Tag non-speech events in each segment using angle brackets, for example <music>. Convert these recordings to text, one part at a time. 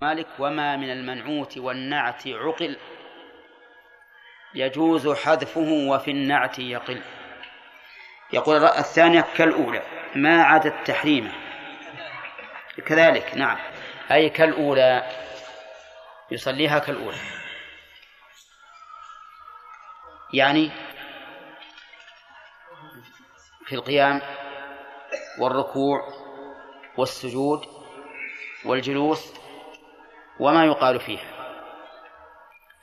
مالك وما من المنعوت والنعت عقل. يجوز حذفه وفي النعت يقل. يقول الثانية كالأولى ما عدا التحريم. كذلك نعم. أي كالأولى يصليها كالأولى. يعني في القيام والركوع والسجود والجلوس وما يقال فيها.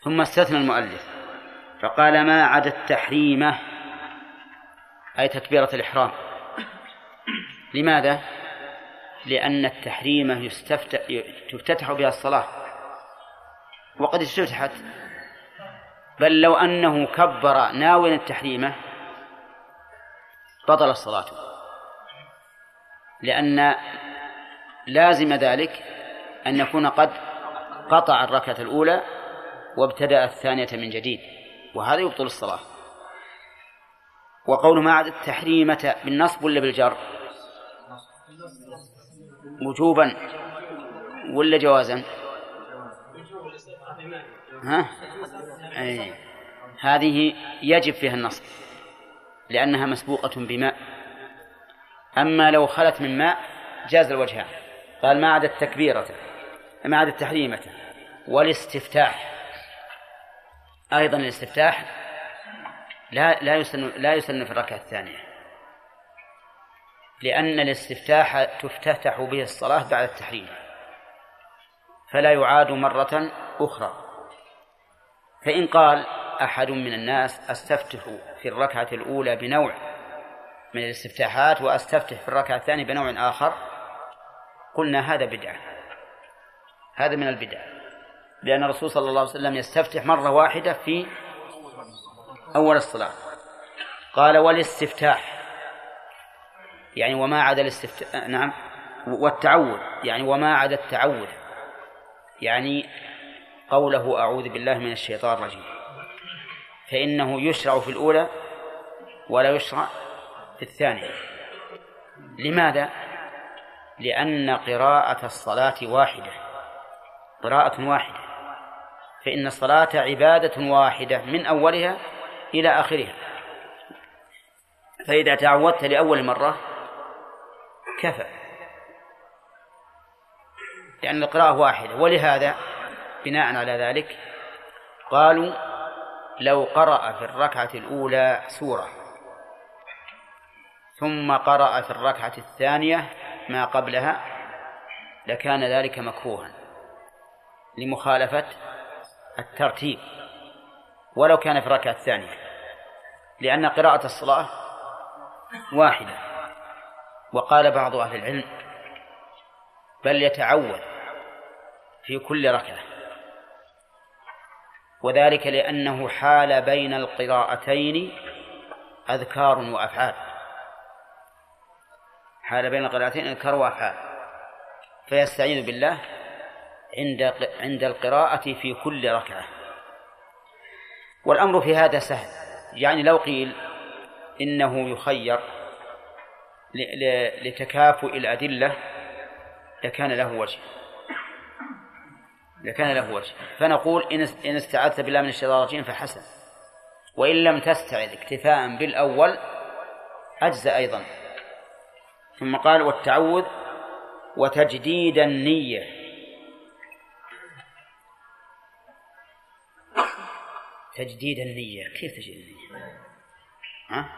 ثم استثنى المؤلف فقال ما عدا التحريمة؟ أي تكبيرة الإحرام. لماذا؟ لأن التحريمة تفتتح بها الصلاة. وقد استفتحت. بل لو أنه كبر ناويا التحريمة بطل الصلاة لأن لازم ذلك أن يكون قد قطع الركعة الأولى وابتدأ الثانية من جديد وهذا يبطل الصلاة. وقول ما عاد التحريمة بالنصب ولا بالجر؟ وجوبا ولا جوازا؟ ها؟ أي. هذه يجب فيها النصب لأنها مسبوقة بماء. أما لو خلت من ماء جاز الوجهان. قال ما عدا التكبيرة. ما عدا التحريمة والاستفتاح. أيضا الاستفتاح لا لا يسن لا يسن في الركعة الثانية. لأن الاستفتاح تفتتح به الصلاة بعد التحريم. فلا يعاد مرة أخرى. فإن قال أحد من الناس أستفتح في الركعة الأولى بنوع من الاستفتاحات وأستفتح في الركعة الثانية بنوع آخر قلنا هذا بدعة. هذا من البدع. لأن الرسول صلى الله عليه وسلم يستفتح مرة واحدة في أول الصلاة. قال والاستفتاح. يعني وما عدا الاستفتاح نعم والتعوذ يعني وما عدا التعوذ يعني قوله أعوذ بالله من الشيطان الرجيم. فإنه يشرع في الأولى ولا يشرع في الثانية. لماذا؟ لأن قراءة الصلاة واحدة. قراءة واحدة. فإن الصلاة عبادة واحدة من أولها إلى آخرها. فإذا تعودت لأول مرة كفى. لأن القراءة واحدة. ولهذا بناء على ذلك قالوا لو قرأ في الركعة الأولى سورة ثم قرأ في الركعة الثانية ما قبلها لكان ذلك مكروها. لمخالفة الترتيب ولو كان في الركعة الثانية لأن قراءة الصلاة واحدة. وقال بعض أهل العلم بل يتعود في كل ركعة. وذلك لأنه حال بين القراءتين أذكار وأفعال. حال بين القراءتين أذكار وأفعال. فيستعيذ بالله عند عند القراءة في كل ركعة. والأمر في هذا سهل. يعني لو قيل إنه يخير لتكافؤ الأدلة لكان له وجه. لكان له وجه. فنقول إن استعذت بالله من الشيطان الرجيم فحسن. وإن لم تستعذ اكتفاء بالأول أجزى أيضا. ثم قال والتعوذ وتجديد النية. تجديد النية. كيف تجديد النية؟ ها؟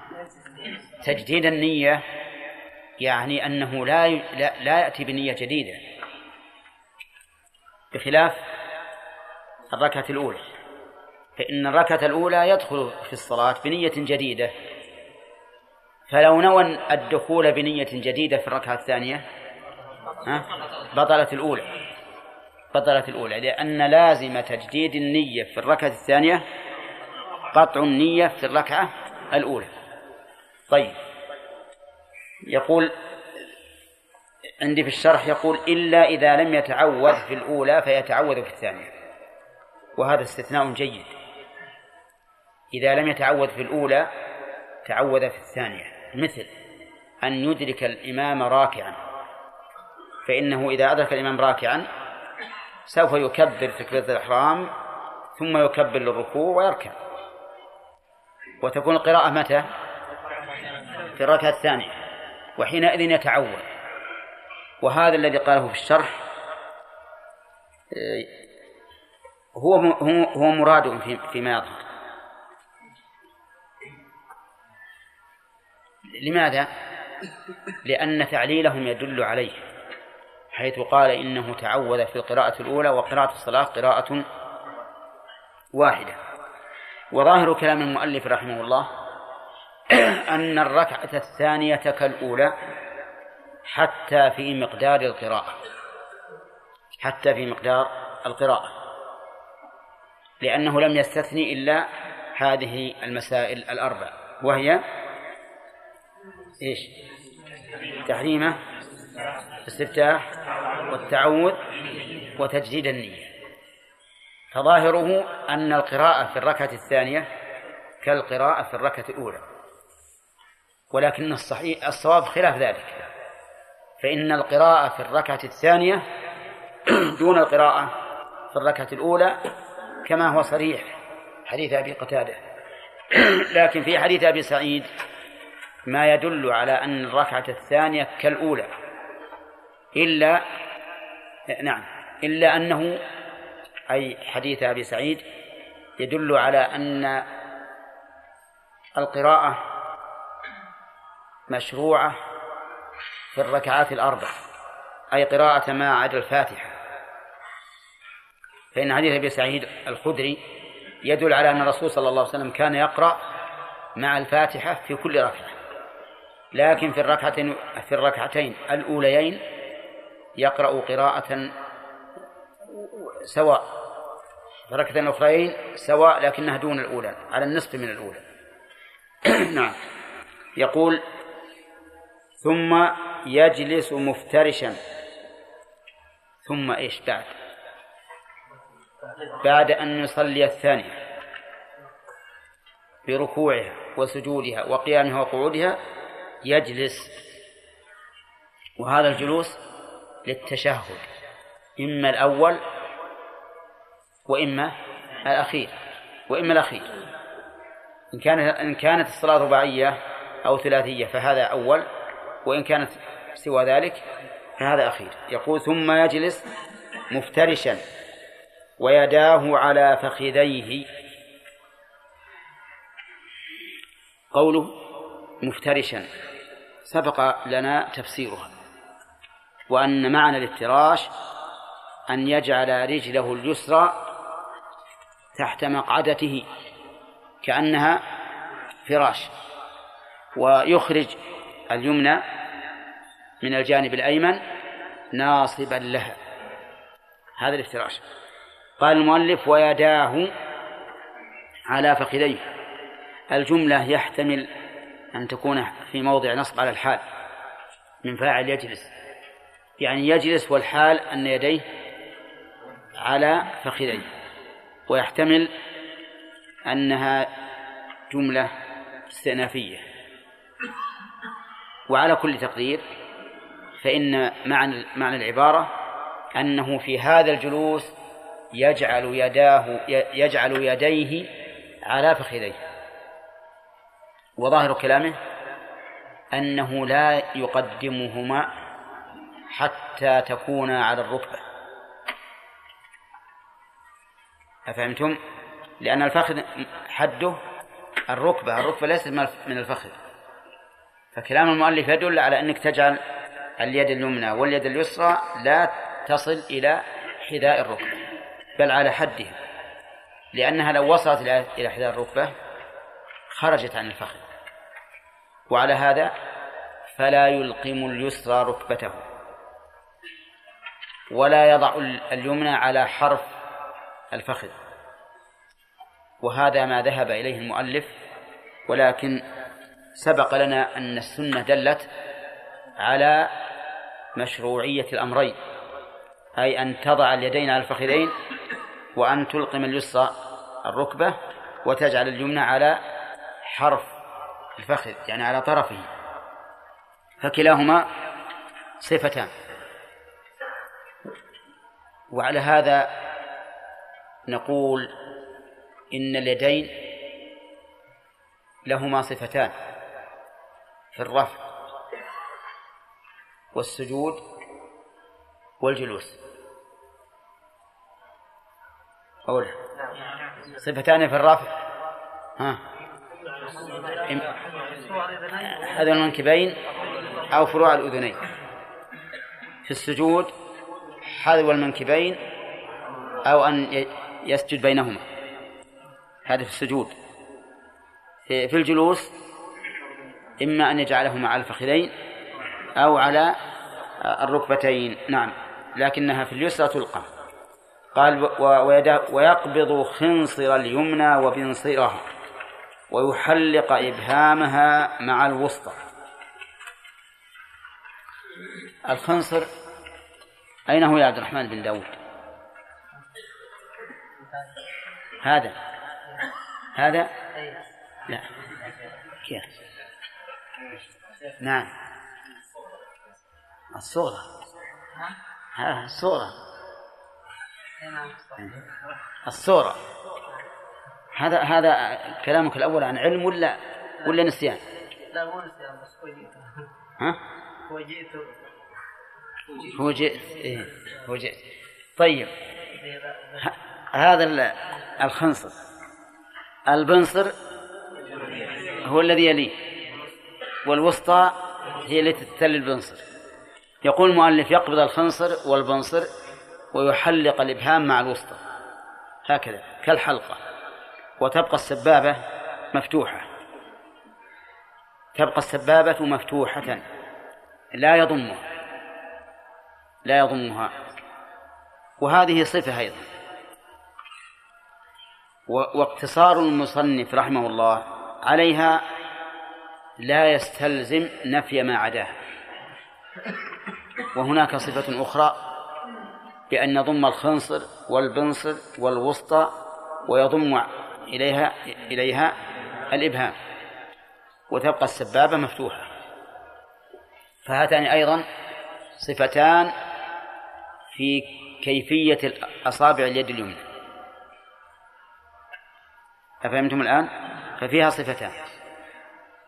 <laughs> تجديد النية يعني أنه لا لا, لا يأتي بنية جديدة. بخلاف الركعة الأولى. فإن الركعة الأولى يدخل في الصلاة بنية جديدة. فلو نوى الدخول بنية جديدة في الركعة الثانية ها؟ بطلت الأولى. بطلت الأولى. لأن لازم تجديد النية في الركعة الثانية قطع النية في الركعة الأولى. طيب. يقول عندي في الشرح يقول إلا إذا لم يتعوذ في الأولى فيتعوذ في الثانية. وهذا استثناء جيد. إذا لم يتعوذ في الأولى تعوذ في الثانية. مثل أن يدرك الإمام راكعا. فإنه إذا أدرك الإمام راكعا سوف يكبر تكبيرة الإحرام ثم يكبر للركوع ويركع. وتكون القراءة متى؟ في الركعة الثانية وحينئذ يتعود وهذا الذي قاله في الشرح هو هو مراد في فيما يظهر لماذا؟ لأن تعليلهم يدل عليه حيث قال إنه تعوذ في القراءة الأولى وقراءة الصلاة قراءة واحدة وظاهر كلام المؤلف رحمه الله <clears throat> أن الركعة الثانية كالأولى حتى في مقدار القراءة. حتى في مقدار القراءة. لأنه لم يستثني إلا هذه المسائل الأربع. وهي إيش؟ تحريمه الاستفتاح والتعوذ وتجديد النية. فظاهره أن القراءة في الركعة الثانية كالقراءة في الركعة الأولى. ولكن الصحيح الصواب خلاف ذلك. فإن القراءة في الركعة الثانية <clears throat> دون القراءة في الركعة الأولى كما هو صريح حديث أبي قتادة. <clears throat> لكن في حديث أبي سعيد ما يدل على أن الركعة الثانية كالأولى. إلا نعم. إلا أنه أي حديث أبي سعيد يدل على أن القراءة مشروعة في الركعات الأربع أي قراءة ما عدا الفاتحة. فإن حديث أبي سعيد الخدري يدل على أن الرسول صلى الله عليه وسلم كان يقرأ مع الفاتحة في كل ركعة. لكن في الركعتين في الركعتين الأوليين يقرأ قراءة سواء في الركعتين الأخرين سواء لكنها دون الأولى على النصف من الأولى. <clears throat> نعم. يقول ثم يجلس مفترشا. ثم إيش بعد؟ بعد أن يصلي الثانية. بركوعها وسجودها وقيامها وقعودها يجلس. وهذا الجلوس للتشهد. إما الأول وإما الأخير وإما الأخير. إن كانت إن كانت الصلاة رباعية أو ثلاثية فهذا أول وإن كانت سوى ذلك فهذا أخير. يقول ثم يجلس مفترشا ويداه على فخذيه. قوله مفترشا سبق لنا تفسيرها وأن معنى الافتراش أن يجعل رجله اليسرى تحت مقعدته كأنها فراش ويخرج اليمنى من الجانب الأيمن ناصبا لها. هذا الافتراش. قال المؤلف ويداه على فخذيه. الجملة يحتمل أن تكون في موضع نصب على الحال من فاعل يجلس. يعني يجلس والحال أن يديه على فخذيه. ويحتمل أنها جملة استئنافية. وعلى كل تقدير فإن معنى معنى العبارة أنه في هذا الجلوس يجعل يداه يجعل يديه على فخذيه وظاهر كلامه أنه لا يقدمهما حتى تكون على الركبة. أفهمتم؟ لأن الفخذ حده الركبة الركبة ليست من الفخذ. فكلام المؤلف يدل على أنك تجعل اليد اليمنى واليد اليسرى لا تصل إلى حذاء الركبة بل على حدها. لأنها لو وصلت إلى حذاء الركبة خرجت عن الفخذ. وعلى هذا فلا يلقم اليسرى ركبته ولا يضع اليمنى على حرف الفخذ. وهذا ما ذهب إليه المؤلف ولكن سبق لنا أن السنة دلت على مشروعية الأمرين أي أن تضع اليدين على الفخذين وأن تلقم اليسرى الركبة وتجعل اليمنى على حرف الفخذ يعني على طرفه. فكلاهما صفتان. وعلى هذا نقول إن اليدين لهما صفتان في الرفع والسجود والجلوس. أولا صفتان في الرفع. ها. هذا المنكبين أو فروع الأذنين. في السجود حذو المنكبين أو أن يسجد بينهما. هذا في السجود. في الجلوس إما أن يجعلهما على الفخذين أو على الركبتين. نعم. لكنها في اليسرى تلقى. قال ويقبض خنصر اليمنى وبنصيرها ويحلق إبهامها مع الوسطى. الخنصر أين هو يا عبد الرحمن بن داود؟ هذا. هذا؟ لا. كيف؟ نعم. الصورة. ها؟ الصورة. الصورة. هذا هذا كلامك الأول عن علم ولا ولا نسيان؟ لا مو نسيان بس فوجئت. ها؟ فوجئت. فوجئت. إيه فوجئت. طيب. هذا الخنصر. البنصر هو الذي يليه. والوسطى هي التي تتل البنصر. يقول المؤلف يقبض الخنصر والبنصر ويحلق الإبهام مع الوسطى. هكذا كالحلقة. وتبقى السبابة مفتوحة. تبقى السبابة مفتوحة. لا يضمها. لا يضمها. وهذه صفة أيضا. واقتصار المصنف رحمه الله عليها لا يستلزم نفي ما عداه. وهناك صفة أخرى بأن يضم الخنصر والبنصر والوسطى ويضم إليها إليها الإبهام وتبقى السبابة مفتوحة. فهاتان أيضا صفتان في كيفية أصابع اليد اليمنى. أفهمتم الآن؟ ففيها صفتان.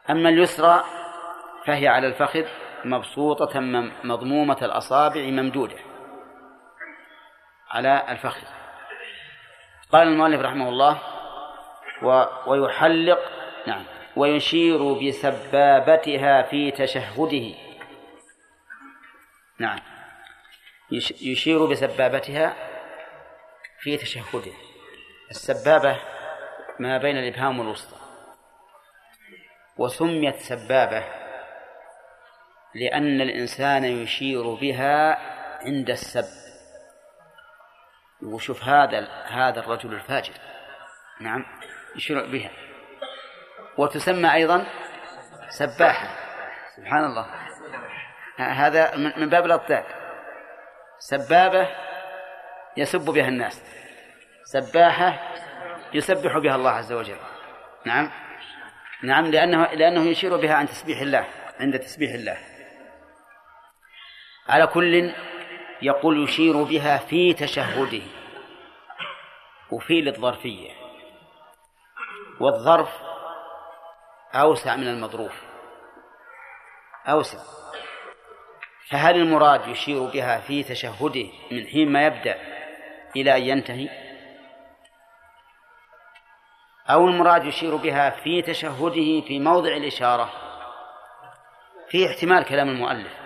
أما اليسرى فهي على الفخذ مبسوطة مضمومة الأصابع ممدودة على الفخذ. قال المؤلف رحمه الله و ويحلق نعم. ويشير بسبابتها في تشهده. نعم. يشير بسبابتها في تشهده. السبابة ما بين الإبهام والوسطى. وسميت سبابة لأن الإنسان يشير بها عند السب. وشوف هذا هذا الرجل الفاجر. نعم يشير بها. وتسمى أيضا سباحة. سبحان الله. هذا من باب الأطلاق سبابة يسب بها الناس. سباحة يسبح بها الله عز وجل. نعم. نعم لأنه لأنه يشير بها عن تسبيح الله عند تسبيح الله. على كل يقول يشير بها في تشهده وفي للظرفية. والظرف أوسع من المظروف. أوسع. فهل المراد يشير بها في تشهده من حين ما يبدأ إلى أن ينتهي؟ أو المراد يشير بها في تشهده في موضع الإشارة في احتمال كلام المؤلف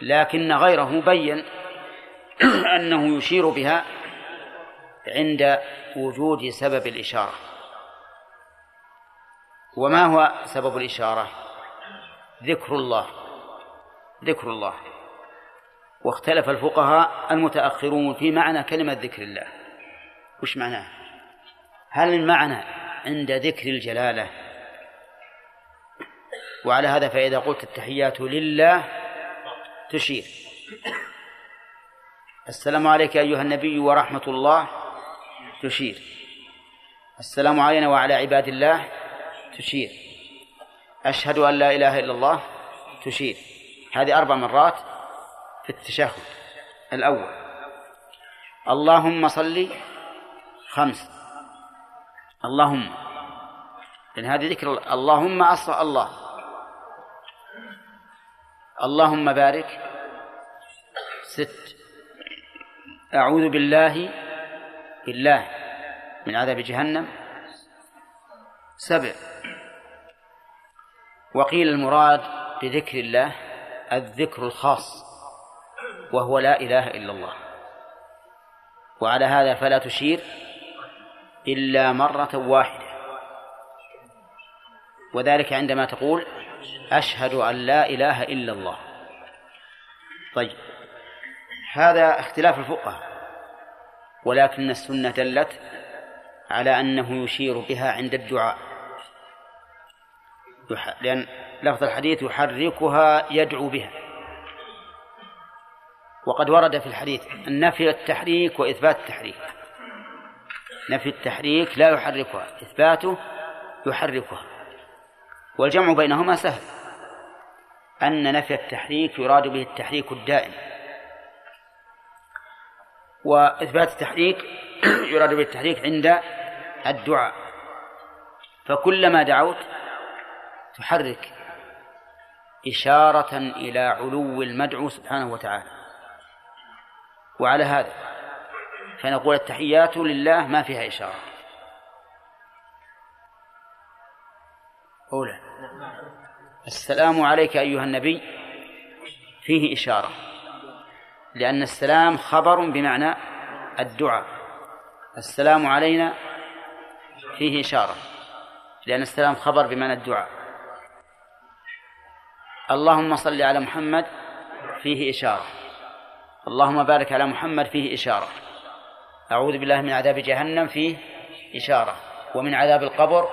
لكن غيره بين <clears throat> أنه يشير بها عند وجود سبب الإشارة. وما هو سبب الإشارة؟ ذكر الله ذكر الله. واختلف الفقهاء المتأخرون في معنى كلمة ذكر الله. وش معناه؟ هل المعنى عند ذكر الجلالة؟ وعلى هذا فإذا قلت التحيات لله تشير. السلام عليك أيها النبي ورحمة الله تشير. السلام علينا وعلى عباد الله تشير. أشهد أن لا إله إلا الله تشير. هذه أربع مرات في التشهد الأول. اللهم صل خمس. اللهم. لأن هذه ذكر اللهم أصل الله. اللهم بارك. ست. أعوذ بالله بالله من عذاب جهنم. سبع. وقيل المراد بذكر الله الذكر الخاص وهو لا إله إلا الله. وعلى هذا فلا تشير. إلا مرة واحدة. وذلك عندما تقول أشهد أن لا إله إلا الله. طيب هذا اختلاف الفقهاء ولكن السنة دلت على أنه يشير بها عند الدعاء. لأن لفظ الحديث يحركها يدعو بها. وقد ورد في الحديث النفي التحريك وإثبات التحريك. نفي التحريك لا يحركها إثباته يحركها. والجمع بينهما سهل. أن نفي التحريك يراد به التحريك الدائم. وإثبات التحريك <clears throat> يراد به التحريك عند الدعاء. فكلما دعوت تحرك إشارة إلى علو المدعو سبحانه وتعالى. وعلى هذا فنقول التحيات لله ما فيها إشارة. أولى. السلام عليك أيها النبي. فيه إشارة. لأن السلام خبر بمعنى الدعاء. السلام علينا فيه إشارة. لأن السلام خبر بمعنى الدعاء. اللهم صل على محمد فيه إشارة. اللهم بارك على محمد فيه إشارة. أعوذ بالله من عذاب جهنم فيه إشارة ومن عذاب القبر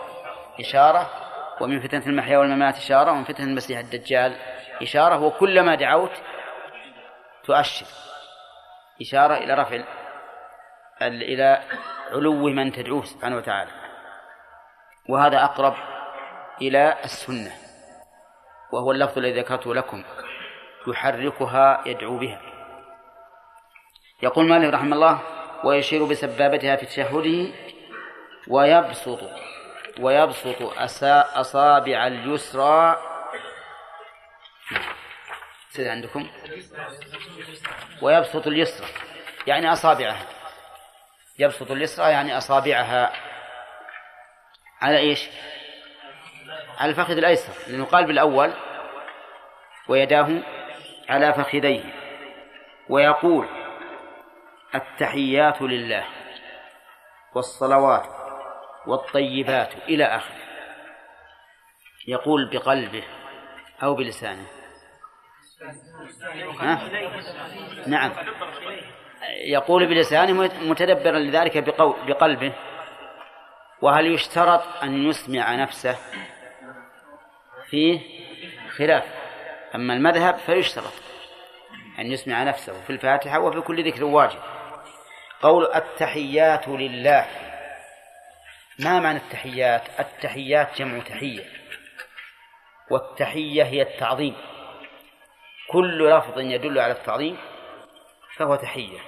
إشارة ومن فتنة المحيا والممات إشارة ومن فتنة المسيح الدجال إشارة وكلما دعوت تؤشر. إشارة إلى رفع إلى علو من تدعوه سبحانه وتعالى. وهذا أقرب إلى السنة وهو اللفظ الذي ذكرته لكم. يحركها يدعو بها. يقول مالك رحمه الله ويشير بسبابتها في تشهده ويبسط ويبسط أصابع اليسرى. سيد عندكم. ويبسط اليسرى. يعني أصابعها. يبسط اليسرى يعني أصابعها. على إيش؟ على الفخذ الأيسر. لأنه قال بالأول ويداه على فخذيه. ويقول التحيات لله والصلوات والطيبات إلى آخره. يقول بقلبه أو بلسانه. ها؟ نعم. يقول بلسانه متدبرا لذلك بقلبه. وهل يشترط أن يسمع نفسه فيه خلاف؟ أما المذهب فيشترط أن يسمع نفسه في الفاتحة وفي كل ذكر واجب. قول التحيات لله. ما معنى التحيات؟ التحيات جمع تحية. والتحية هي التعظيم. كل لفظ يدل على التعظيم فهو تحية.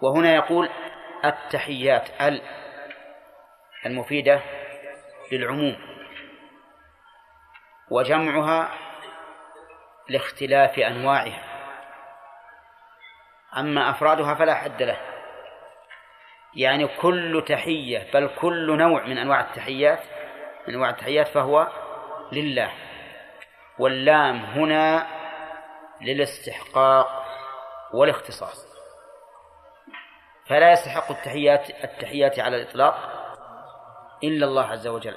وهنا يقول التحيات ال المفيدة للعموم. وجمعها لاختلاف أنواعها. أما أفرادها فلا حد له. يعني كل تحية بل كل نوع من أنواع التحيات من أنواع التحيات فهو لله. واللام هنا للاستحقاق والاختصاص. فلا يستحق التحيات التحيات على الإطلاق إلا الله عز وجل.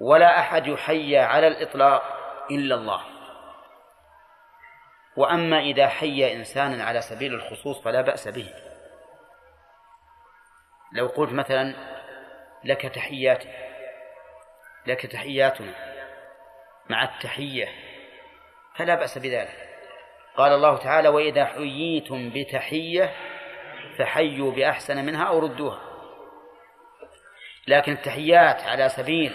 ولا أحد يحيى على الإطلاق إلا الله. وأما إذا حي إنسانا على سبيل الخصوص فلا بأس به. لو قلت مثلا لك تحياتي لك تحياتنا مع التحية فلا بأس بذلك. قال الله تعالى وإذا حييتم بتحية فحيوا بأحسن منها أو ردوها. لكن التحيات على سبيل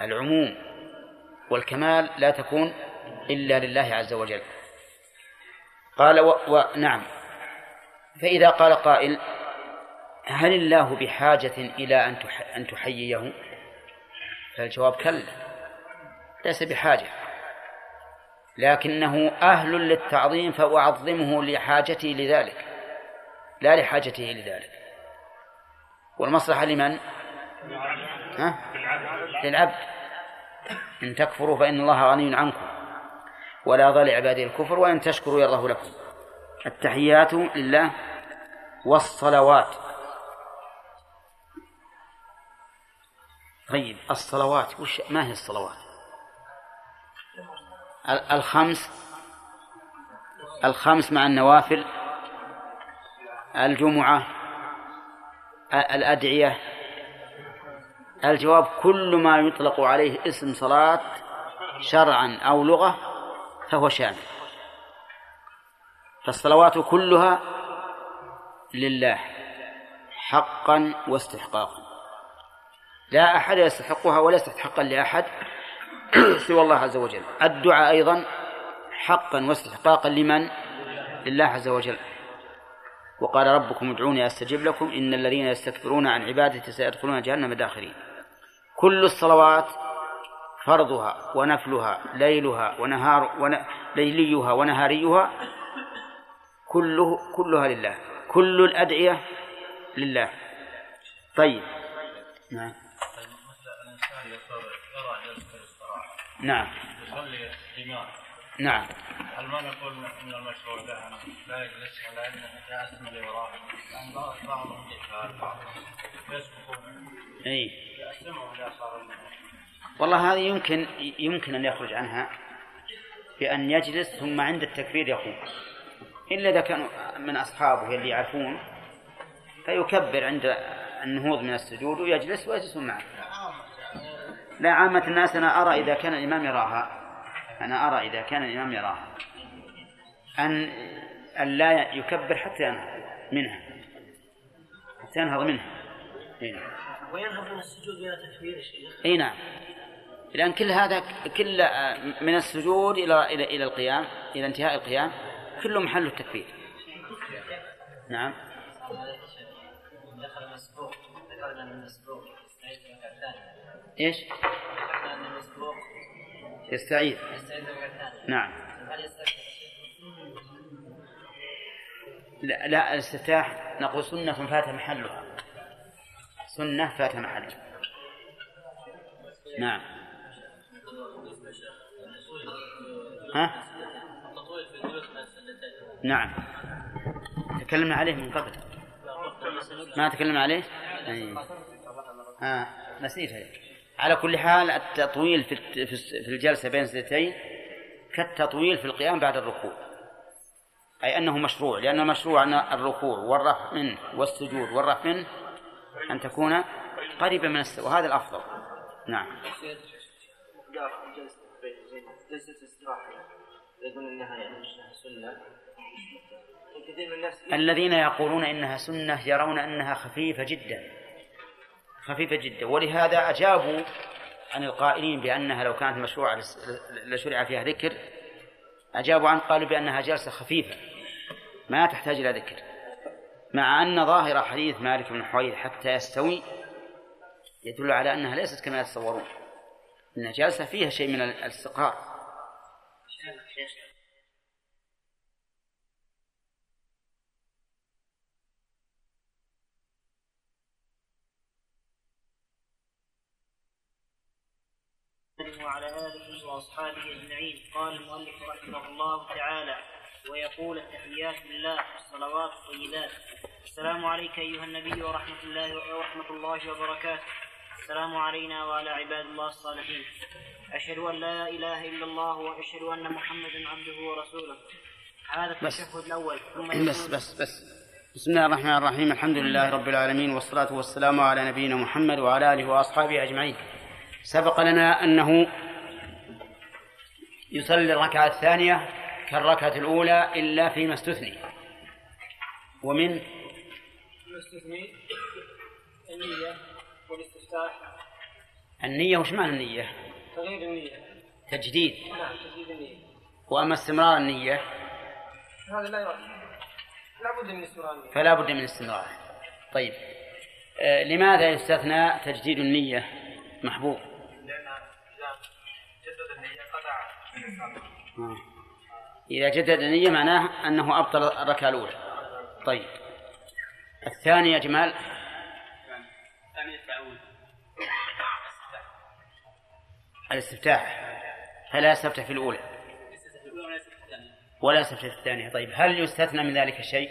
العموم والكمال لا تكون إلا لله عز وجل قال و... و... نعم فإذا قال قائل هل الله بحاجة إلى أن. أن تحييه؟ فالجواب كلا ليس بحاجة لكنه أهل للتعظيم فأعظمه لحاجته لذلك لا لحاجته لذلك والمصلحة لمن؟ ها؟ للعبد إن تكفروا فإن الله غني عنكم ولا يرضى لعباده الكفر وإن تشكروا يرضه لكم. التحيات لله والصلوات. طيب الصلوات وش ما هي الصلوات؟ الخمس الخمس مع النوافل الجمعة الأدعية. الجواب كل ما يطلق عليه اسم صلاة شرعا أو لغة فهو شامل فالصلوات كلها لله حقا واستحقاقا. لا أحد يستحقها ولا يستحقا لأحد <clears throat> سوى الله عز وجل. الدعاء أيضا حقا واستحقاقا لمن؟ لله عز وجل. وقال ربكم ادعوني أستجب لكم إن الذين يستكبرون عن عبادتي سيدخلون جهنم داخرين. كل الصلوات فرضها ونفلها ليلها ونهار ون... ليليها ونهاريها كله كلها لله كل الأدعية لله. طيب. نعم. نعم. يصلي نعم. هل ما نقول ان المشروع له لا يجلس انه جالس من اللي وراه لأن بعضهم يسبقون اي يقسمهم اذا صار والله هذه يمكن يمكن أن يخرج عنها بأن يجلس ثم عند التكبير يقوم. إلا إذا كانوا من أصحابه اللي يعرفون فيكبر عند النهوض من السجود ويجلس ويجلسون معه. لا عامة الناس أنا أرى إذا كان الإمام يراها. أنا أرى إذا كان الإمام يراها. أن أن لا يكبر حتى ينهض منها. حتى ينهض منها. إيه. وينهض من السجود بلا تكبير يا شيخ. اي نعم. لأن كل هذا كل من السجود إلى إلى إلى القيام إلى انتهاء القيام كله محل التكبير. نعم. مسبوق ذكرنا يستعيذ. نعم. لا, لا الاستفتاح نقول سنة فات محلها. سنة فات محلها. نعم. ها؟ نعم تكلمنا عليه من قبل ما تكلمنا عليه؟ أي. آه نسيت هذه على كل حال التطويل في في الجلسة بين السجدتين كالتطويل في القيام بعد الركوع أي أنه مشروع لأن المشروع أن الركوع والرفع منه والسجود والرفع منه أن تكون قريبة من السواء وهذا الأفضل نعم جلسة استراحة. يقول إنها يعني سنة. كثير من الناس الذين يقولون إنها سنة يرون أنها خفيفة جدا. خفيفة جدا. ولهذا أجابوا عن القائلين بأنها لو كانت مشروعة لشرع فيها ذكر أجابوا عن قالوا بأنها جلسة خفيفة. ما تحتاج إلى ذكر. مع أن ظاهر حديث مالك بن حوير حتى يستوي يدل على أنها ليست كما يتصورون. إن جلسة فيها شيء من الاستقرار وعلى آله وأصحابه أجمعين. قال المؤلف رحمه الله تعالى ويقول التحيات لله والصلوات الطيبات السلام عليك أيها النبي ورحمة الله ورحمة الله وبركاته. السلام علينا وعلى عباد الله الصالحين. أشهد أن لا إله إلا الله وأشهد أن محمدا عبده ورسوله. هذا التشهد الأول. ثم بس بس بس. بسم الله الرحمن الرحيم. الحمد لله رب العالمين والصلاة والسلام على نبينا محمد وعلى آله وأصحابه أجمعين. سبق لنا أنه يصلي الركعة الثانية كالركعة الأولى إلا فيما استثني. ومن؟ المستثني النية. النية وش معنى النية؟ تغيير النية. تجديد. نعم تجديد النية. وأما استمرار النية؟ هذا لا يرد. لا بد من استمرار فلا بد من استمرار. طيب. آه لماذا يستثنى تجديد النية؟ محبوب. لأن إذا جدد النية قطع. آه. إذا جدد النية معناه أنه أبطل الركعة الأولى طيب. الثاني يا جمال ثاني التعود الاستفتاح. فلا يستفتح في الأولى؟ ولا يستفتح في الثانية. طيب هل يستثنى من ذلك شيء؟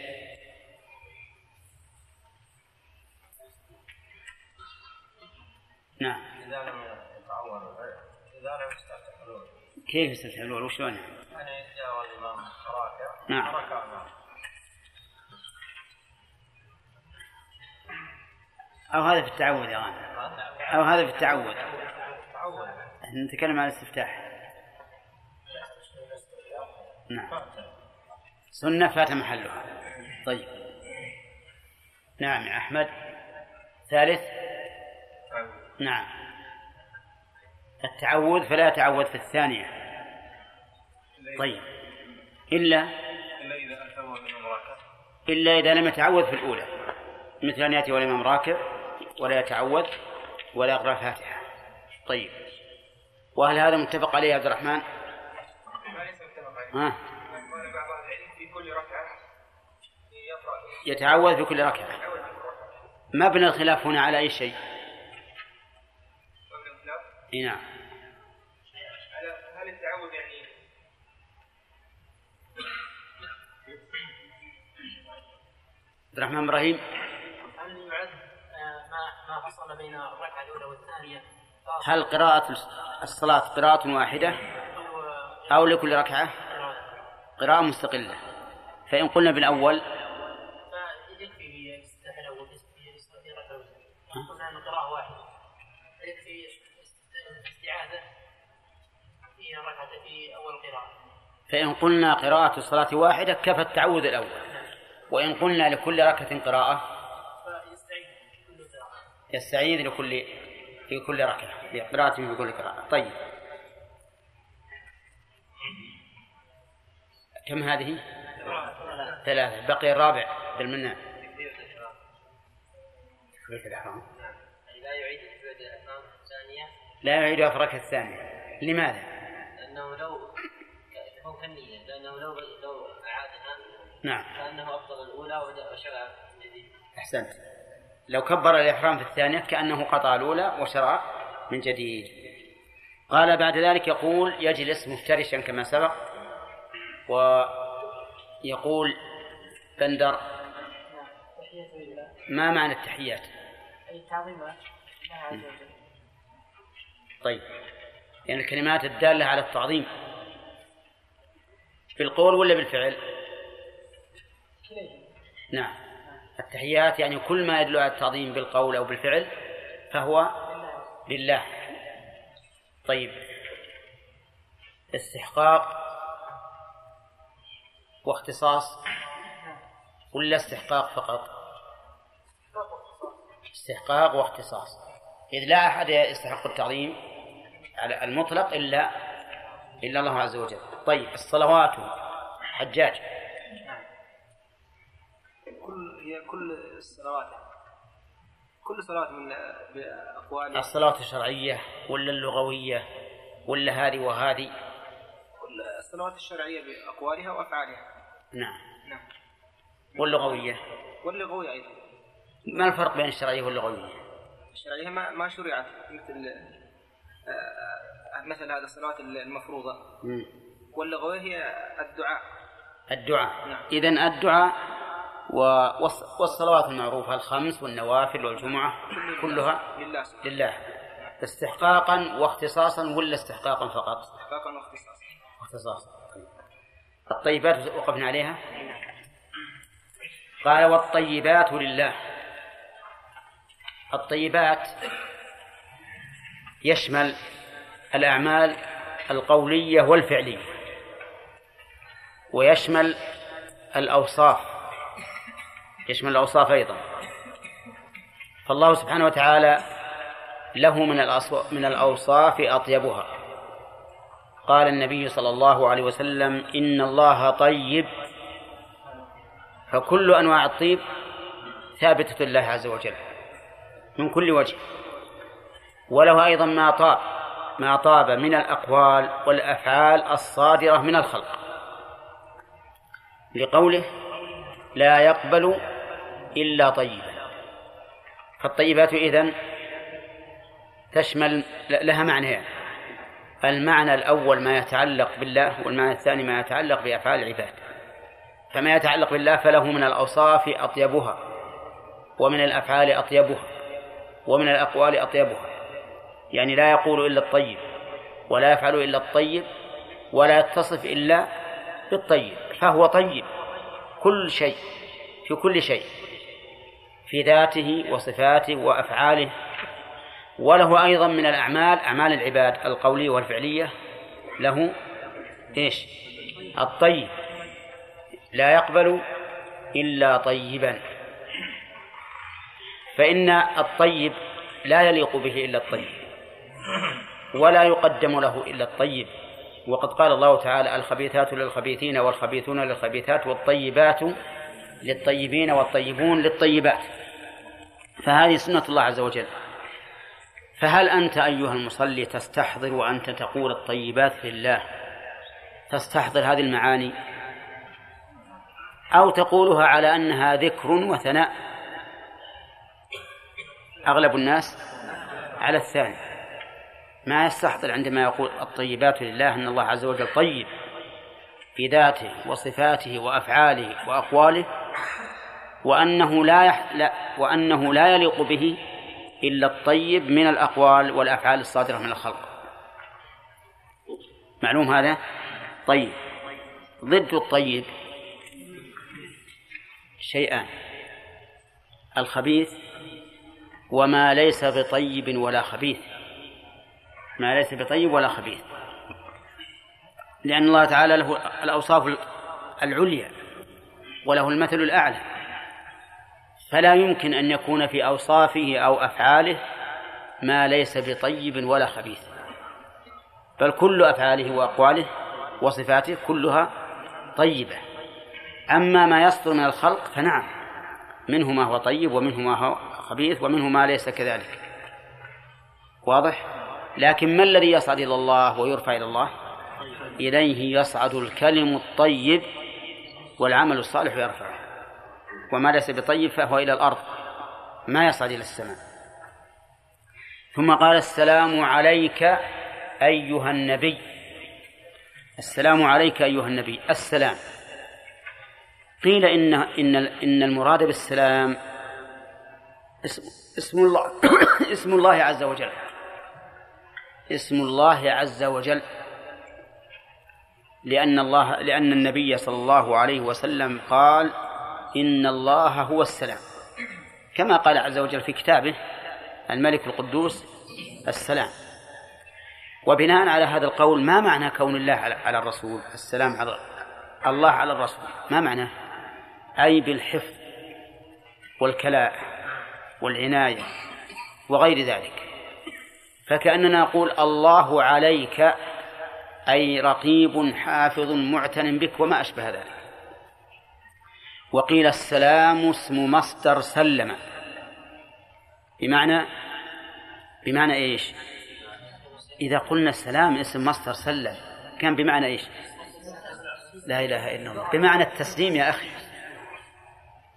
نعم. إذا لم يستفتح كيف يستفتح الأولى؟ وشلون يعني؟ نعم. أو هذا في التعود يا غانم أو هذا في التعود. تعود إحنا نتكلم عن الاستفتاح. نعم. سنة فات محلها. طيب. نعم يا أحمد. ثالث. نعم. التعوذ فلا يتعوذ في الثانية. طيب. إلا. إلا إذا لم يتعوذ في الأولى. مثل أن يأتي والإمام راكع ولا يتعوذ ولا يقرأ الفاتحة. طيب. وهل هذا متفق عليه يا عبد الرحمن؟ ها يتعوذ في كل ركعة مبنى الخلاف هنا على أي شيء؟ إي نعم عبد الرحمن إبراهيم هل يعد ما ما فصل بين الركعة الأولى والثانية هل قراءة الصلاة قراءة واحدة؟ أو لكل ركعة؟ قراءة مستقلة. فإن قلنا بالأول فإن قلنا قراءة الصلاة واحدة كفى التعوذ الأول. وإن قلنا لكل ركعة قراءة يستعيذ لكل في كل ركعة لقراءة في كل قراءة. طيب. كم هذه؟ ثلاثة. بقي الرابع بالمنان تكبيرة الإحرام. لا يعيد تكبيره الأحرام الثانية. لا يعيدها في الركعة الثانية. لماذا؟ لأنه لو تكون لأنه لو لو أعادها. نعم. كانه ابطل الأولى وشرع من جديد أحسنت. لو كبر الإحرام في الثانية كأنه قطع الأولى وشرع من جديد. قال بعد ذلك يقول يجلس مفترشا كما سبق ويقول بندر ما معنى التحيات؟ أي تعظيم. لها عز وجل طيب يعني الكلمات الدالة على التعظيم بالقول ولا بالفعل؟ نعم. التحيات يعني كل ما يدل على التعظيم بالقول أو بالفعل فهو لله. طيب. استحقاق واختصاص ولا استحقاق فقط؟ استحقاق واختصاص. إذ لا أحد يستحق التعظيم على المطلق إلا إلا الله عز وجل. طيب. الصلوات حجاج هي كل الصلوات. كل صلاة من بأقوالها الصلاة الشرعية ولا اللغوية ولا هذه وهذه؟ كل الصلوات الشرعية بأقوالها وأفعالها. نعم. نعم. واللغوية؟ واللغوية أيضا. ما الفرق بين الشرعية واللغوية؟ الشرعية ما ما شرعت. مثل آه، مثل هذه الصلوات المفروضة. واللغوية هي الدعاء. الدعاء. نعم. إذن الدعاء والصلوات المعروفة الخمس والنوافل والجمعة كلها لله. استحقاقا واختصاصا ولا استحقاقا فقط؟ استحقاقا واختصاصا. اختصاصا الطيبات وقفنا عليها. قال والطيبات لله. الطيبات يشمل الأعمال القولية والفعلية ويشمل الأوصاف. يشمل الأوصاف أيضا. فالله سبحانه وتعالى له من من الأوصاف أطيبها. قال النبي صلى الله عليه وسلم إن الله طيب. فكل أنواع الطيب ثابتة لله عز وجل من كل وجه. وله أيضا ما طاب ما طاب من الأقوال والأفعال الصادرة من الخلق. لقوله لا يقبل إلا طيبا فالطيبات إذن تشمل لها معنيان المعنى الأول ما يتعلق بالله والمعنى الثاني ما يتعلق بأفعال العباد. فما يتعلق بالله فله من الأوصاف أطيبها ومن الأفعال أطيبها ومن الأقوال أطيبها. يعني لا يقول إلا الطيب ولا يفعل إلا الطيب ولا يتصف إلا بالطيب. فهو طيب كل شيء في كل شيء. في ذاته وصفاته وأفعاله وله أيضا من الأعمال أعمال العباد القولية والفعلية له إيش؟ الطيب. لا يقبل إلا طيبا. فإن الطيب لا يليق به إلا الطيب ولا يقدم له إلا الطيب. وقد قال الله تعالى الخبيثات للخبيثين والخبيثون للخبيثات والطيبات للطيبين والطيبون للطيبات. فهذه سنة الله عز وجل. فهل أنت أيها المصلي تستحضر وأنت تقول الطيبات لله؟ تستحضر هذه المعاني؟ أو تقولها على أنها ذكر وثناء؟ أغلب الناس على الثاني. ما يستحضر عندما يقول الطيبات لله أن الله عز وجل طيب في ذاته وصفاته وأفعاله وأقواله وأنه لا, يح... لا وأنه لا يليق به إلا الطيب من الأقوال والأفعال الصادرة من الخلق. معلوم هذا؟ طيب. ضد الطيب شيئان. الخبيث وما ليس بطيب ولا خبيث. ما ليس بطيب ولا خبيث. لأن الله تعالى له الأوصاف العليا وله المثل الأعلى. فلا يمكن أن يكون في أوصافه أو أفعاله ما ليس بطيب ولا خبيث. بل كل أفعاله وأقواله وصفاته كلها طيبة. أما ما يصدر من الخلق فنعم منه ما هو طيب ومنه ما هو خبيث ومنه ما ليس كذلك. واضح؟ لكن ما الذي يصعد إلى الله ويرفع إلى الله؟ إليه يصعد الكلم الطيب والعمل الصالح يرفعه وما ليس بطيب فهو إلى الأرض ما يصعد إلى السماء. ثم قال السلام عليك أيها النبي. السلام عليك أيها النبي. السلام. قيل إن إن إن المراد بالسلام اسم اسم الله <coughs> اسم الله عز وجل. اسم الله عز وجل. لأن الله لأن النبي صلى الله عليه وسلم قال إن الله هو السلام. كما قال عز وجل في كتابه الملك القدوس السلام. وبناء على هذا القول ما معنى كون الله على الرسول؟ السلام على الله على الرسول. ما معناه أي بالحفظ والكلاء والعناية وغير ذلك. فكأننا نقول الله عليك أي رقيب حافظ معتن بك وما أشبه ذلك. وقيل السلام اسم مصدر سلم بمعنى بمعنى إيش؟ إذا قلنا السلام اسم مصدر سلم كان بمعنى إيش؟ لا إله إلا الله بمعنى التسليم يا أخي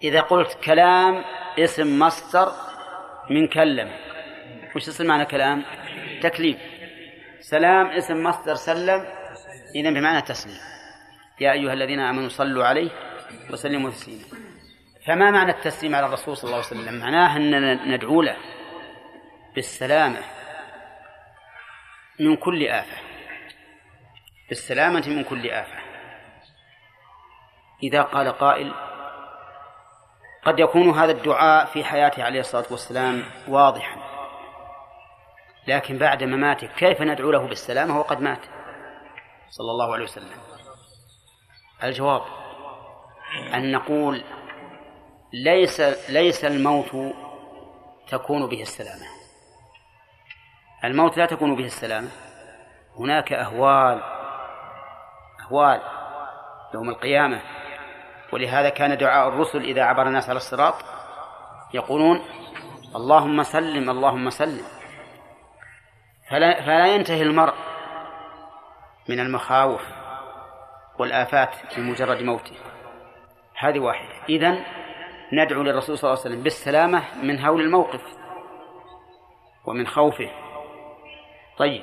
إذا قلت كلام اسم مصدر من كلم وش يصير معنى كلام؟ تكليف سلام اسم مصدر سلم إذا بمعنى تسليم يا أيها الذين آمنوا صلوا عليه وسلموا تسليما فما معنى التسليم على الرسول صلى الله عليه وسلم؟ معناه أننا ندعو له بالسلامة من كل آفة. بالسلامة من كل آفة. إذا قال قائل قد يكون هذا الدعاء في حياته عليه الصلاة والسلام واضحا. لكن بعد مماته كيف ندعو له بالسلامة وقد مات؟ صلى الله عليه وسلم. الجواب أن نقول ليس ليس الموت تكون به السلامة. الموت لا تكون به السلامة. هناك أهوال أهوال يوم القيامة. ولهذا كان دعاء الرسل إذا عبر الناس على الصراط يقولون اللهم سلم اللهم سلم. فلا, فلا ينتهي المرء من المخاوف والآفات بمجرد موته. هذه واحدة. إذن ندعو للرسول صلى الله عليه وسلم بالسلامة من هول الموقف ومن خوفه. طيب.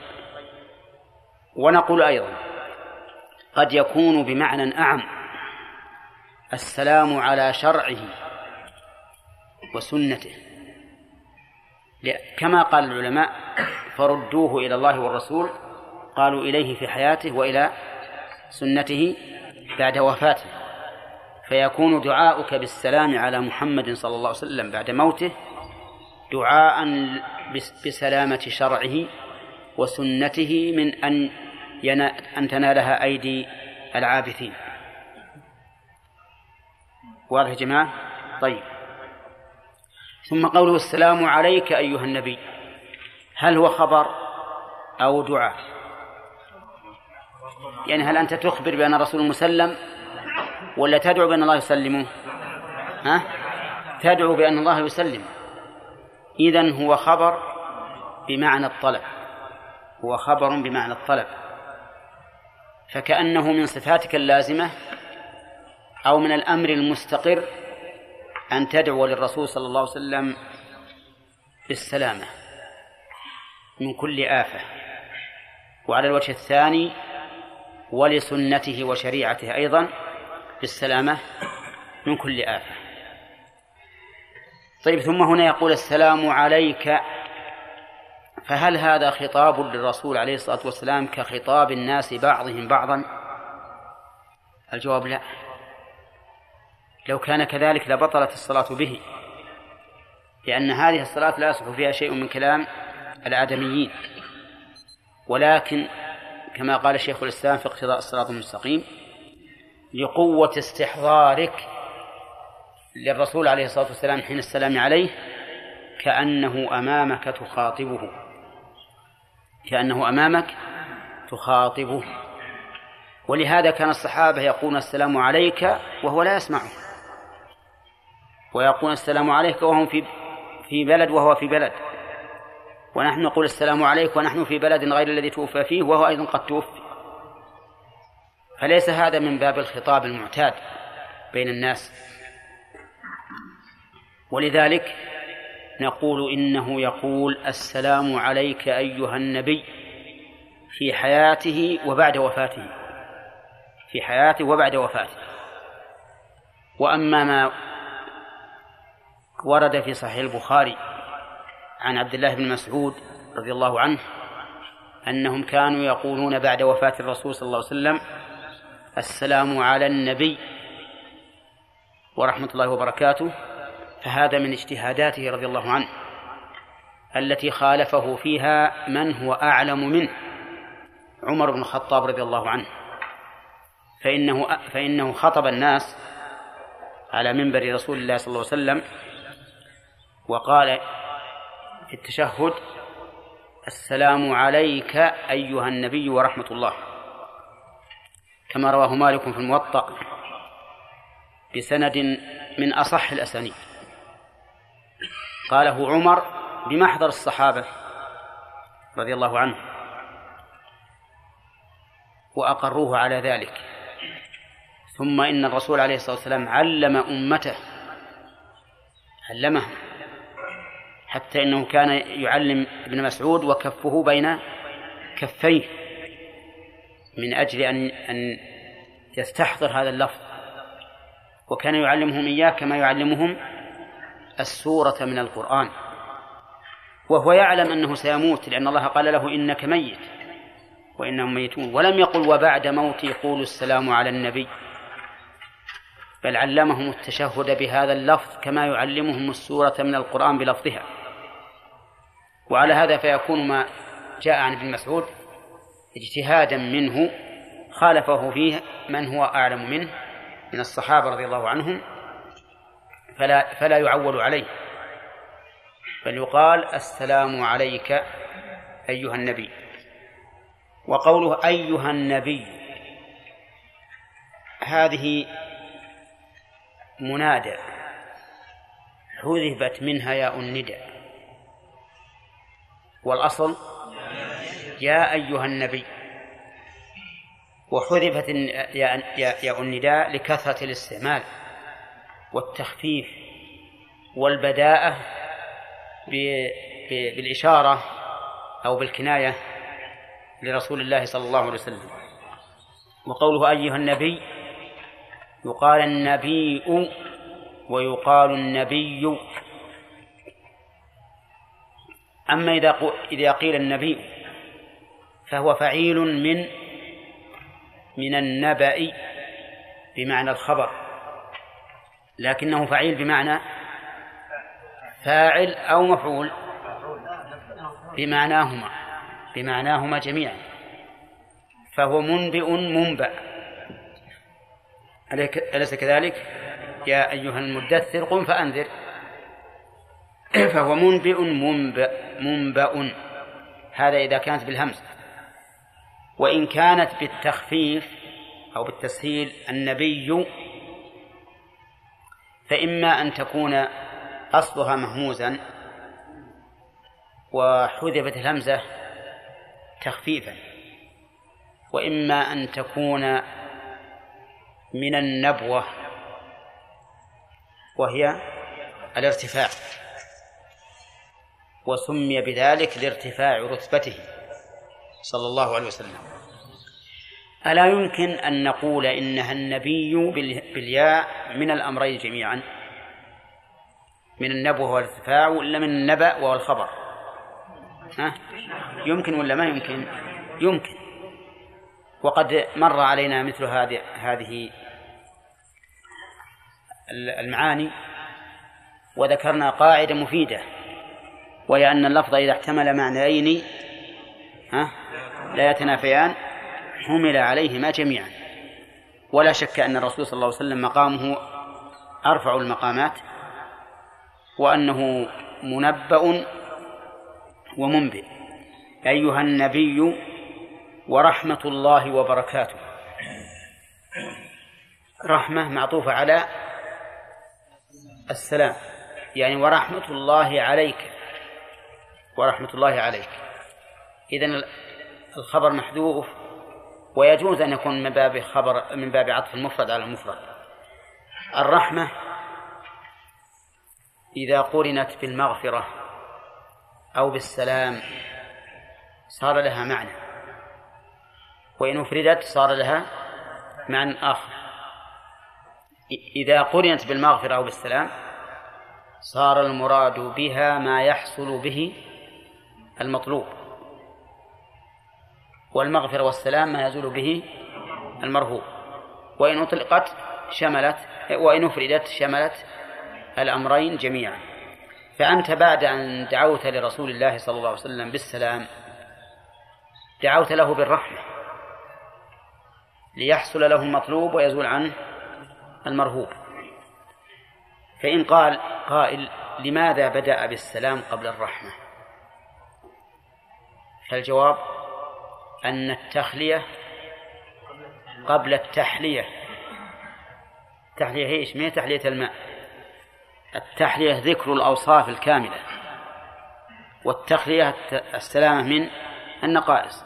ونقول أيضا قد يكون بمعنى أعم السلام على شرعه وسنته. كما قال العلماء فردوه إلى الله والرسول قالوا إليه في حياته وإلى سنته بعد وفاته. فيكون دعاؤك بالسلام على محمد صلى الله عليه وسلم بعد موته دعاء بسلامة شرعه وسنته من أن أن تنالها أيدي العابثين. واضح يا جماعة؟ طيب. ثم قوله السلام عليك أيها النبي. هل هو خبر أو دعاء؟ يعني هل أنت تخبر بأن الرسول مسلم ولا تدعو بأن الله يسلمه ها؟ تدعو بأن الله يسلم. إذن هو خبر بمعنى الطلب. هو خبر بمعنى الطلب. فكأنه من صفاتك اللازمة أو من الأمر المستقر أن تدعو للرسول صلى الله عليه وسلم بالسلامة من كل آفة. وعلى الوجه الثاني ولسنته وشريعته أيضا بالسلامة من كل آفة. طيب ثم هنا يقول السلام عليك. فهل هذا خطاب للرسول عليه الصلاة والسلام كخطاب الناس بعضهم بعضا؟ الجواب لا. لو كان كذلك لبطلت الصلاة به لأن هذه الصلاة لا يصح فيها شيء من كلام الآدميين. ولكن كما قال شيخ الإسلام في اقتضاء الصراط المستقيم لقوة استحضارك للرسول عليه الصلاة والسلام حين السلام عليه كأنه أمامك تخاطبه. كأنه أمامك تخاطبه. ولهذا كان الصحابة يقولون السلام عليك وهو لا يسمعه. ويقول السلام عليك وهم في في بلد وهو في بلد. ونحن نقول السلام عليك ونحن في بلد غير الذي توفى فيه وهو أيضا قد توفي. فليس هذا من باب الخطاب المعتاد بين الناس. ولذلك نقول إنه يقول السلام عليك أيها النبي في حياته وبعد وفاته. في حياته وبعد وفاته. وأما ما ورد في صحيح البخاري عن عبد الله بن مسعود رضي الله عنه أنهم كانوا يقولون بعد وفاة الرسول صلى الله عليه وسلم السلام على النبي ورحمة الله وبركاته. فهذا من اجتهاداته رضي الله عنه التي خالفه فيها من هو أعلم منه. عمر بن الخطاب رضي الله عنه. فإنه فإنه خطب الناس على منبر رسول الله صلى الله عليه وسلم وقال في التشهد السلام عليك أيها النبي ورحمة الله. كما رواه مالك في الموطأ بسند من أصح الأسانيد. قاله عمر بمحضر الصحابة رضي الله عنهم وأقروه على ذلك. ثم إن الرسول عليه الصلاة والسلام علم أمته علمهم حتى إنه كان يعلم ابن مسعود وكفه بين كفيه. من أجل أن أن يستحضر هذا اللفظ. وكان يعلمهم إياه كما يعلمهم السورة من القرآن. وهو يعلم أنه سيموت لأن الله قال له إنك ميت وإنهم ميتون. ولم يقل وبعد موتي قولوا السلام على النبي. بل علمهم التشهد بهذا اللفظ كما يعلمهم السورة من القرآن بلفظها. وعلى هذا فيكون ما جاء عن ابن مسعود اجتهادا منه خالفه فيه من هو أعلم منه من الصحابة رضي الله عنهم فلا فلا يعول عليه بل يقال السلام عليك أيها النبي وقوله أيها النبي هذه منادى حذفت منها ياء الندى والأصل يا أيها النبي. وحذفت ياء النداء لكثرة الاستعمال والتخفيف والبداءة بالإشارة أو بالكناية لرسول الله صلى الله عليه وسلم. وقوله أيها النبي يقال النبي ويقال النبي. أما إذا قيل النبي فهو فعيل من من النبأ بمعنى الخبر. لكنه فعيل بمعنى فاعل أو مفعول بمعناهما بمعناهما جميعا. فهو منبئ منبأ. أليس كذلك؟ يا أيها المدثر قم فأنذر. <clears throat> فهو منبئ منبأ منبأ. هذا إذا كانت بالهمز وإن كانت بالتخفيف أو بالتسهيل النبي فإما أن تكون أصلها مهموزا وحذفت الهمزة تخفيفا وإما أن تكون من النبوة وهي الارتفاع وسمي بذلك لارتفاع رتبته. صلى الله عليه وسلم. ألا يمكن أن نقول إنها النبي بالياء من الأمرين جميعا؟ من النبوة والارتفاع ولا من النبأ والخبر؟ ها؟ يمكن ولا ما يمكن؟ يمكن. وقد مر علينا مثل هذه هذه المعاني وذكرنا قاعدة مفيدة وهي أن اللفظ إذا احتمل معنيين ها؟ لا يتنافيان حمل عليهما جميعا. ولا شك أن الرسول صلى الله عليه وسلم مقامه أرفع المقامات وأنه منبأ ومنبئ. أيها النبي ورحمة الله وبركاته. رحمة معطوفة على السلام يعني ورحمة الله عليك ورحمة الله عليك. إذن الخبر محذوف ويجوز أن يكون من باب خبر من باب عطف المفرد على المفرد. الرحمة إذا قرنت بالمغفرة أو بالسلام صار لها معنى وإن أفردت صار لها معنى آخر. إذا قرنت بالمغفرة أو بالسلام صار المراد بها ما يحصل به المطلوب. والمغفرة والسلام ما يزول به المرهوب. وإن أطلقت شملت وإن أفردت شملت الأمرين جميعا. فأنت بعد أن دعوت لرسول الله صلى الله عليه وسلم بالسلام دعوت له بالرحمة ليحصل له المطلوب ويزول عنه المرهوب. فإن قال قائل لماذا بدأ بالسلام قبل الرحمة؟ فالجواب أن التخلية قبل التحلية. التحلية إيش؟ ما تحلية الماء. التحلية ذكر الأوصاف الكاملة. والتخلية السلامة من النقائص.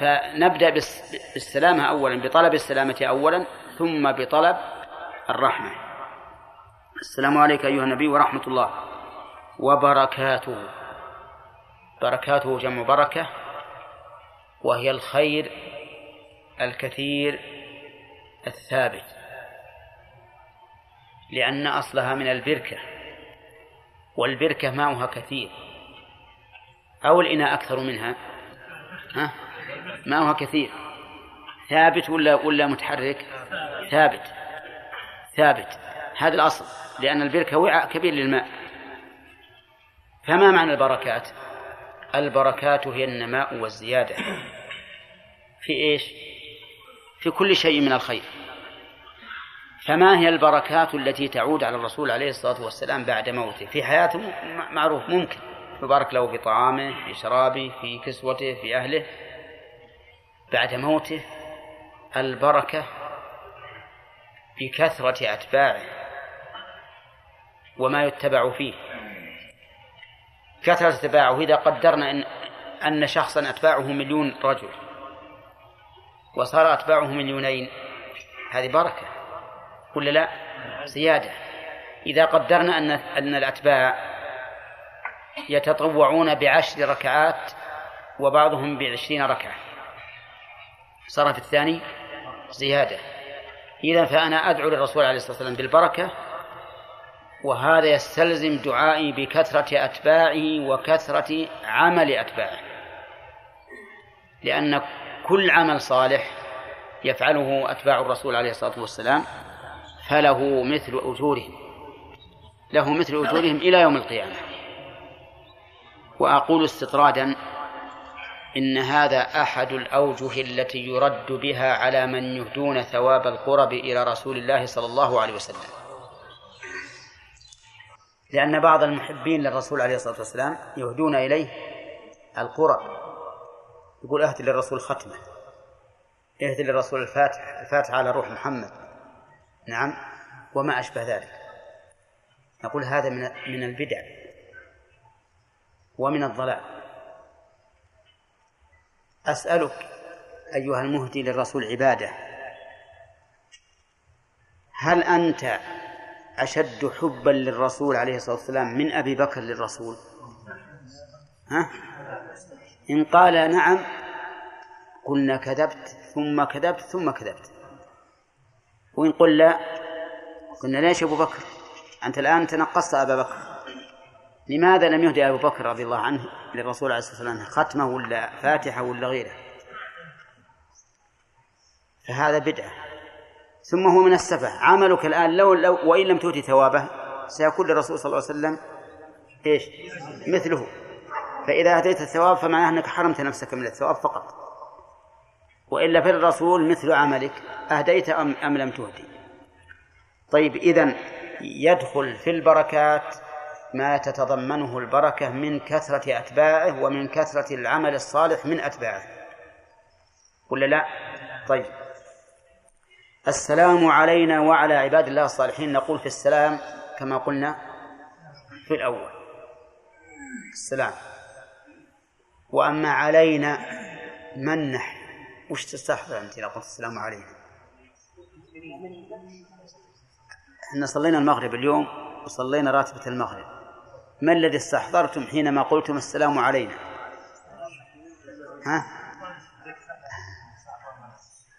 فنبدأ بالسلامة أولا بطلب السلامة أولا ثم بطلب الرحمة. السلام عليك أيها النبي ورحمة الله وبركاته. بركاته جمع بركة. وهي الخير الكثير الثابت لأن أصلها من البركة والبركة ماؤها كثير. أو الإناء أكثر منها ها؟ ماؤها كثير. ثابت ولا ولا متحرك؟ ثابت ثابت. هذا الأصل لأن البركة وعاء كبير للماء. فما معنى البركات؟ البركات هي النماء والزيادة. في إيش؟ في كل شيء من الخير. فما هي البركات التي تعود على الرسول عليه الصلاة والسلام بعد موته؟ في حياته معروف ممكن. يبارك له في طعامه في شرابه في كسوته في أهله. بعد موته البركة بكثرة أتباعه وما يتبع فيه. كثرة أتباعه إذا قدرنا أن أن شخصا أتباعه مليون رجل وصار أتباعه مليونين هذه بركة. ولا لا؟ زيادة. إذا قدرنا أن أن الأتباع يتطوعون بعشر ركعات وبعضهم بعشرين ركعة. صار في الثاني زيادة. إذا فأنا أدعو للرسول عليه الصلاة والسلام بالبركة وهذا يستلزم دعائي بكثرة أتباعه وكثرة عمل أتباعه. لأن كل عمل صالح يفعله أتباع الرسول عليه الصلاة والسلام فله مثل أجورهم له مثل أجورهم إلى يوم القيامة. وأقول استطرادا إن هذا أحد الأوجه التي يرد بها على من يهدون ثواب القرب إلى رسول الله صلى الله عليه وسلم. لأن بعض المحبين للرسول عليه الصلاة والسلام يهدون إليه القرب يقول اهد للرسول ختمة. اهد للرسول الفاتح. الفاتحة على روح محمد. نعم. وما أشبه ذلك. نقول هذا من من البدع ومن الضلال. أسألك أيها المهدي للرسول عبادة. هل أنت أشد حبا للرسول عليه الصلاة والسلام من أبي بكر للرسول. ها؟ إن قال نعم قلنا كذبت ثم كذبت ثم كذبت. وإن قل لا قلنا ليش أبو بكر؟ أنت الآن تنقصت أبا بكر. لماذا لم يهدي أبو بكر رضي الله عنه للرسول عليه الصلاة والسلام؟ ختمة ولا فاتحة ولا غيره فهذا بدعة. ثم هو من السفة. عملك الآن لو, لو وإن لم تؤتي ثوابه سيكون للرسول صلى الله عليه وسلم إيش؟ مثله. فإذا أتيت الثواب فمعناه أنك حرمت نفسك من الثواب فقط. وإلا في الرسول مثل عملك أهديت أم, أم لم تهدي؟ طيب إذن يدخل في البركات ما تتضمنه البركة من كثرة أتباعه ومن كثرة العمل الصالح من أتباعه. ولا لا؟ طيب. السلام علينا وعلى عباد الله الصالحين. نقول في السلام كما قلنا في الأول. السلام. وأما علينا من نحن؟ وش تستحضر أنت إذا قلت السلام علينا؟ إحنا صلينا المغرب اليوم وصلينا راتبة المغرب. ما الذي استحضرتم حينما قلتم السلام علينا؟ ها؟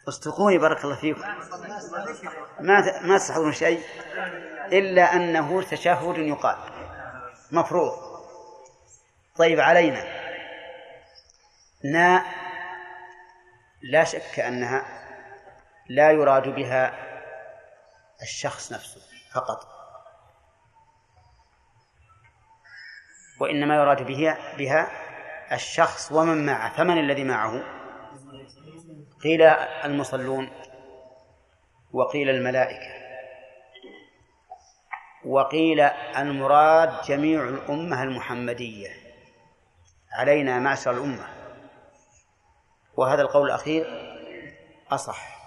اصدقوني بارك الله فيكم. ما ما تستحضرون شيء إلا أنه تشهد يقال. مفروض. طيب علينا. نا لا شك أنها لا يراد بها الشخص نفسه فقط. وإنما يراد بها بها الشخص ومن معه فمن الذي معه قيل المصلون وقيل الملائكة وقيل المراد جميع الأمة المحمدية. علينا معشر الأمة. وهذا القول الأخير أصح.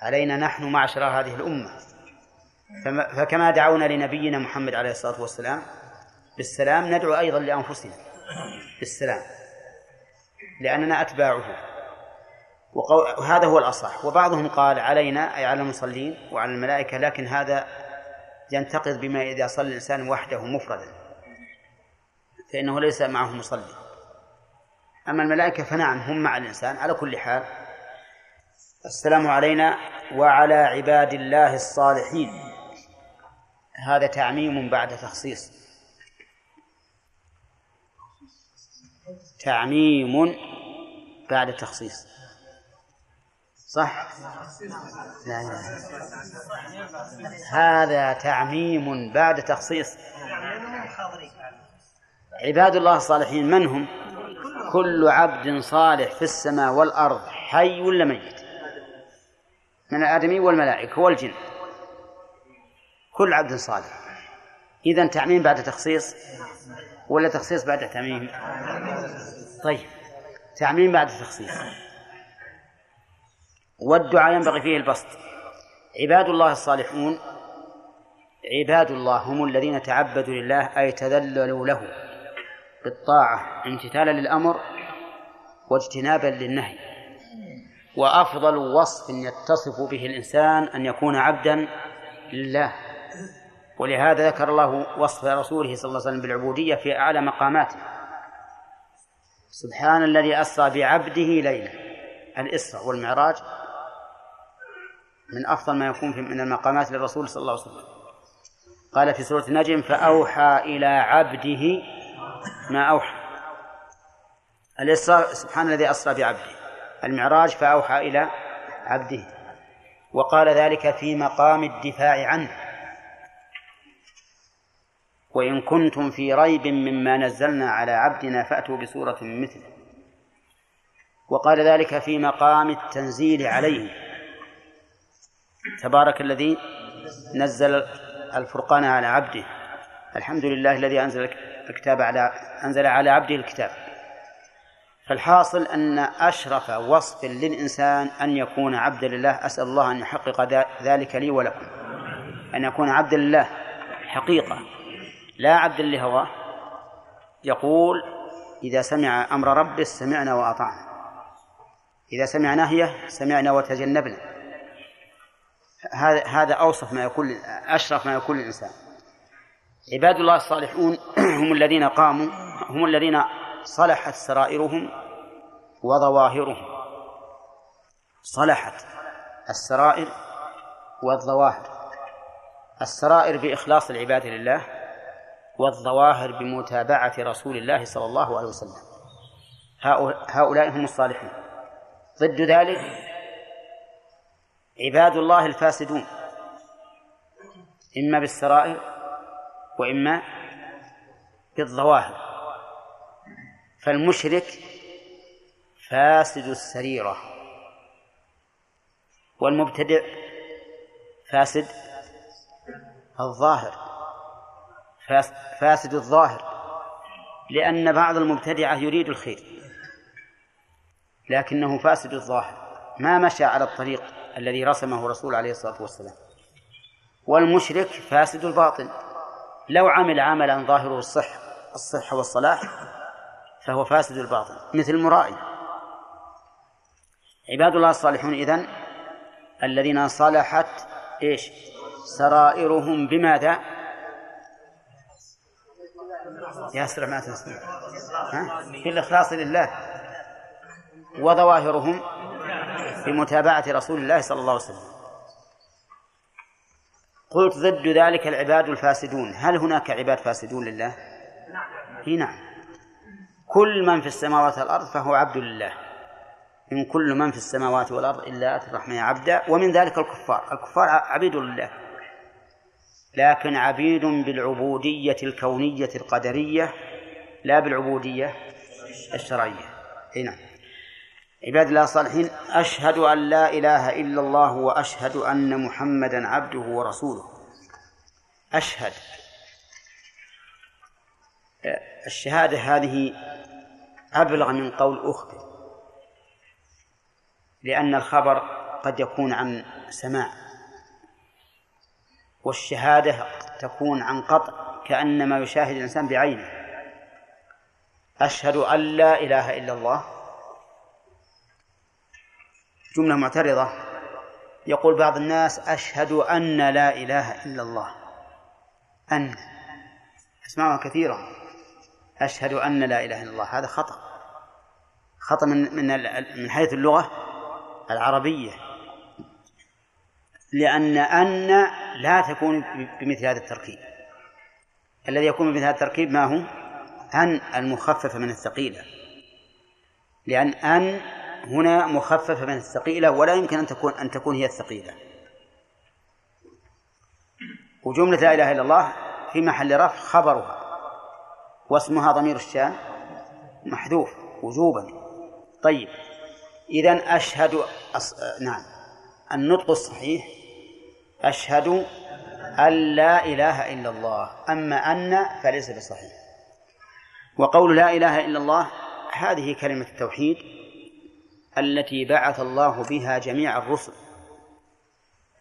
علينا نحن معشر هذه الأمة. فكما دعونا لنبينا محمد عليه الصلاة والسلام بالسلام ندعو أيضا لأنفسنا. بالسلام. لأننا أتباعه. وهذا هو الأصح. وبعضهم قال علينا أي على المصلين وعلى الملائكة لكن هذا ينتقض بما إذا صلى الإنسان وحده مفردا. فإنه ليس معه مصلي. أما الملائكة فنعم هم مع الإنسان على كل حال. السلام علينا وعلى عباد الله الصالحين. هذا تعميم بعد تخصيص. تعميم بعد تخصيص. صح؟ لا لا. هذا تعميم بعد تخصيص. عباد الله الصالحين من هم؟ كل عبد صالح في السماء والأرض حي ولا ميت؟ من الآدمي والملائكة والجن. كل عبد صالح. إذا تعميم بعد تخصيص ولا تخصيص بعد تعميم؟ طيب تعميم بعد تخصيص. والدعاء ينبغي فيه البسط. عباد الله الصالحون عباد الله هم الذين تعبدوا لله أي تذللوا له بالطاعة امتثالا للأمر واجتنابا للنهي. وأفضل وصف يتصف به الإنسان أن يكون عبدا لله. ولهذا ذكر الله وصف رسوله صلى الله عليه وسلم بالعبودية في أعلى مقاماته. سبحان الذي أسرى بعبده ليلا. الإسراء والمعراج من أفضل ما يكون من المقامات للرسول صلى الله عليه وسلم. قال في سورة النجم فأوحى إلى عبده ما أوحى. الإسراء سبحان الذي أسرى بعبده. المعراج فأوحى إلى عبده. وقال ذلك في مقام الدفاع عنه. وإن كنتم في ريب مما نزلنا على عبدنا فأتوا بسورة مثله. وقال ذلك في مقام التنزيل عليه. تبارك الذي نزل الفرقان على عبده. الحمد لله الذي أنزل الكتاب على أنزل على عبده الكتاب. فالحاصل أن أشرف وصف للإنسان أن يكون عبدا لله. أسأل الله أن يحقق ذلك لي ولكم. أن يكون عبدا لله حقيقة. لا عبدا لهواه يقول إذا سمع أمر ربه سمعنا وأطعنا. إذا سمع نهيه سمعنا وتجنبنا. هذا هذا أوصف ما يكون أشرف ما يكون الإنسان. عباد الله الصالحون <clears throat> هم الذين قاموا هم الذين صلحت سرائرهم وظواهرهم. صلحت السرائر والظواهر. السرائر بإخلاص العبادة لله والظواهر بمتابعة رسول الله صلى الله عليه وسلم. هؤلاء هم الصالحون. ضد ذلك عباد الله الفاسدون إما بالسرائر وإما بالظواهر. فالمشرك فاسد السريرة والمبتدع فاسد الظاهر فاسد الظاهر لأن بعض المبتدعة يريد الخير لكنه فاسد الظاهر. ما مشى على الطريق الذي رسمه الرسول عليه الصلاة والسلام. والمشرك فاسد الباطن. لو عمل عملا ظاهره الصحة الصحة والصلاح فهو فاسد الباطن مثل المرائي عباد الله الصالحون إذن الذين صلحت إيش؟ سرائرهم بماذا؟ ياسر ما تنسى في الإخلاص لله. وظواهرهم. بمتابعة رسول الله صلى الله عليه وسلم. قلت ضد ذلك العباد الفاسدون. هل هناك عباد فاسدون لله؟ هي نعم. كل من في السماوات والأرض فهو عبد لله. إن كل من في السماوات والأرض إلا أتى الرحمن عبدا ومن ذلك الكفار. الكفار عبيد لله. لكن عبيد بالعبودية الكونية القدرية لا بالعبودية الشرعية. نعم. عباد الله الصالحين أشهد أن لا إله إلا الله وأشهد أن محمدا عبده ورسوله. أشهد. الشهادة هذه أبلغ من قول أخبر لأن الخبر قد يكون عن سماع والشهادة تكون عن قطع كأنما يشاهد الإنسان بعينه. أشهد أن لا إله إلا الله جملة معترضة. يقول بعض الناس أشهد أن لا إله إلا الله. أن. أسمعها كثيرة. أشهد أن لا إله إلا الله. هذا خطأ. خطأ من من من حيث اللغة العربية. لأن أن لا تكون بمثل هذا التركيب. الذي يكون بمثل هذا التركيب ما هو؟ أن المخففة من الثقيلة. لأن أن هنا مخففة من الثقيلة ولا يمكن أن تكون أن تكون هي الثقيلة. وجملة لا إله إلا الله في محل رفع خبرها واسمها ضمير الشان محذوف وجوبا. طيب إذا أشهد أص... نعم النطق الصحيح أشهد أن لا إله إلا الله. أما أن فليس بصحيح. وقول لا إله إلا الله هذه كلمة التوحيد. التي بعث الله بها جميع الرسل.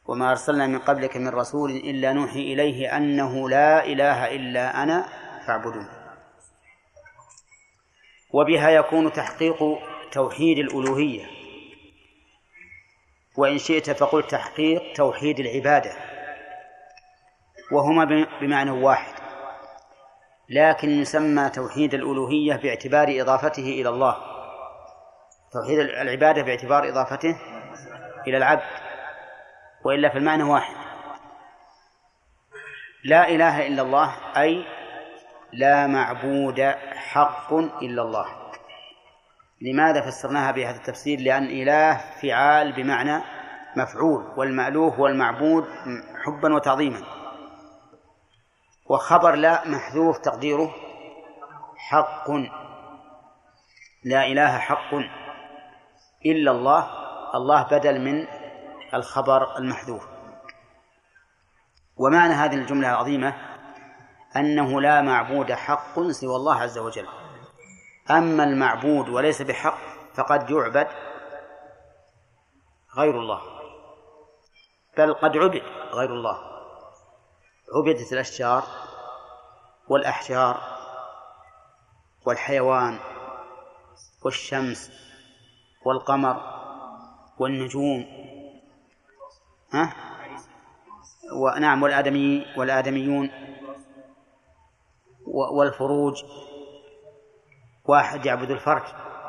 وما أرسلنا من قبلك من رسول إلا نوحي إليه أنه لا إله إلا أنا فاعبدون. وبها يكون تحقيق توحيد الألوهية. وإن شئت فقل تحقيق توحيد العبادة. وهما بمعنى واحد. لكن يسمى توحيد الألوهية باعتبار إضافته إلى الله. توحيد العبادة باعتبار إضافته إلى العبد وإلا فالمعنى واحد. لا إله إلا الله أي لا معبود حق إلا الله. لماذا فسرناها بهذا التفسير؟ لأن إله فعال بمعنى مفعول والمألوه والمعبود حبا وتعظيما. وخبر لا محذوف تقديره حق. لا إله حق. إلا الله الله بدل من الخبر المحذوف. ومعنى هذه الجملة العظيمة أنه لا معبود حق سوى الله عز وجل. أما المعبود وليس بحق فقد يعبد غير الله. بل قد عبد غير الله. عبدت الأشجار والأحجار والحيوان والشمس والقمر والنجوم ها؟ ونعم والآدمي والآدميون والفروج واحد يعبد الفرج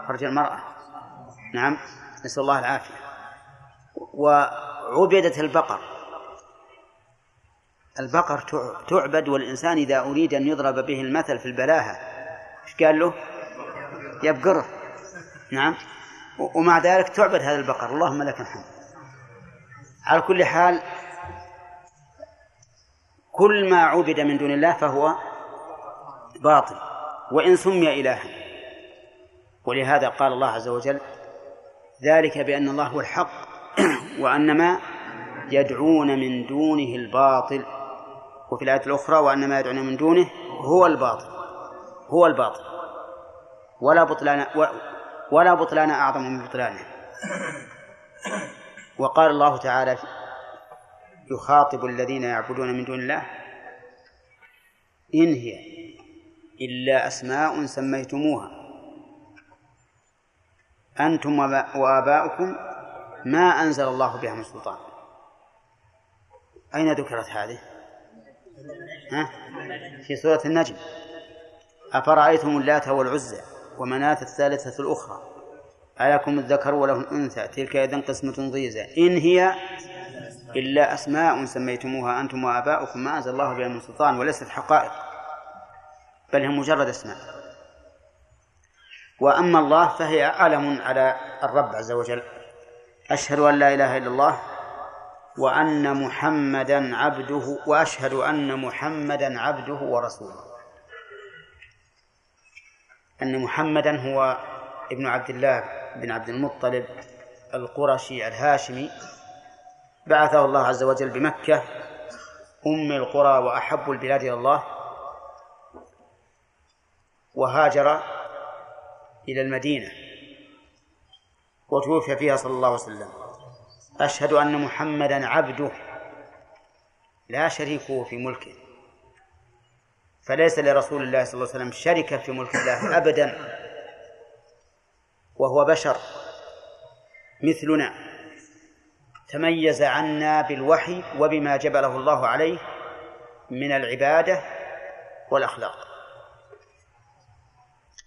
فرج المرأة نعم نسأل الله العافية وعبدت البقر البقر تعبد والإنسان إذا أريد أن يضرب به المثل في البلاهة إيش قال له؟ يبقره نعم ومع ذلك تعبد هذا البقر. اللهم لك الحمد. على كل حال كل ما عبد من دون الله فهو باطل. وإن سمي إلها. ولهذا قال الله عز وجل ذلك بأن الله هو الحق <clears throat> وأن ما يدعون من دونه الباطل. وفي الآية الأخرى وأن ما يدعون من دونه هو الباطل. هو الباطل. ولا بطلان ولا بطلان أعظم من بطلانه. وقال الله تعالى يخاطب الذين يعبدون من دون الله إن هي إلا أسماء سميتموها. أنتم وآباؤكم ما أنزل الله بها من سلطان. أين ذكرت هذه؟ ها؟ في سورة النجم. أفرأيتم اللات والعزى؟ ومناة الثالثة الأخرى. ألكم الذكر وله الأنثى. تلك إذا قسمة ضيزى. إن هي إلا أسماء سميتموها أنتم وآباؤكم ما أنزل الله بها من سلطان وليست حقائق. بل هي مجرد أسماء. وأما الله فهي علم على الرب عز وجل. أشهد أن لا إله إلا الله وأن محمدا عبده وأشهد أن محمدا عبده ورسوله. أن محمدا هو ابن عبد الله بن عبد المطلب القرشي الهاشمي بعثه الله عز وجل بمكة أم القرى وأحب البلاد إلى الله وهاجر إلى المدينة وتوفي فيها صلى الله عليه وسلم. أشهد أن محمدا عبده لا شريكه في ملكه. فليس لرسول الله صلى الله عليه وسلم شركة في ملك الله أبدا. وهو بشر. مثلنا. تميز عنا بالوحي وبما جبله الله عليه من العبادة والأخلاق.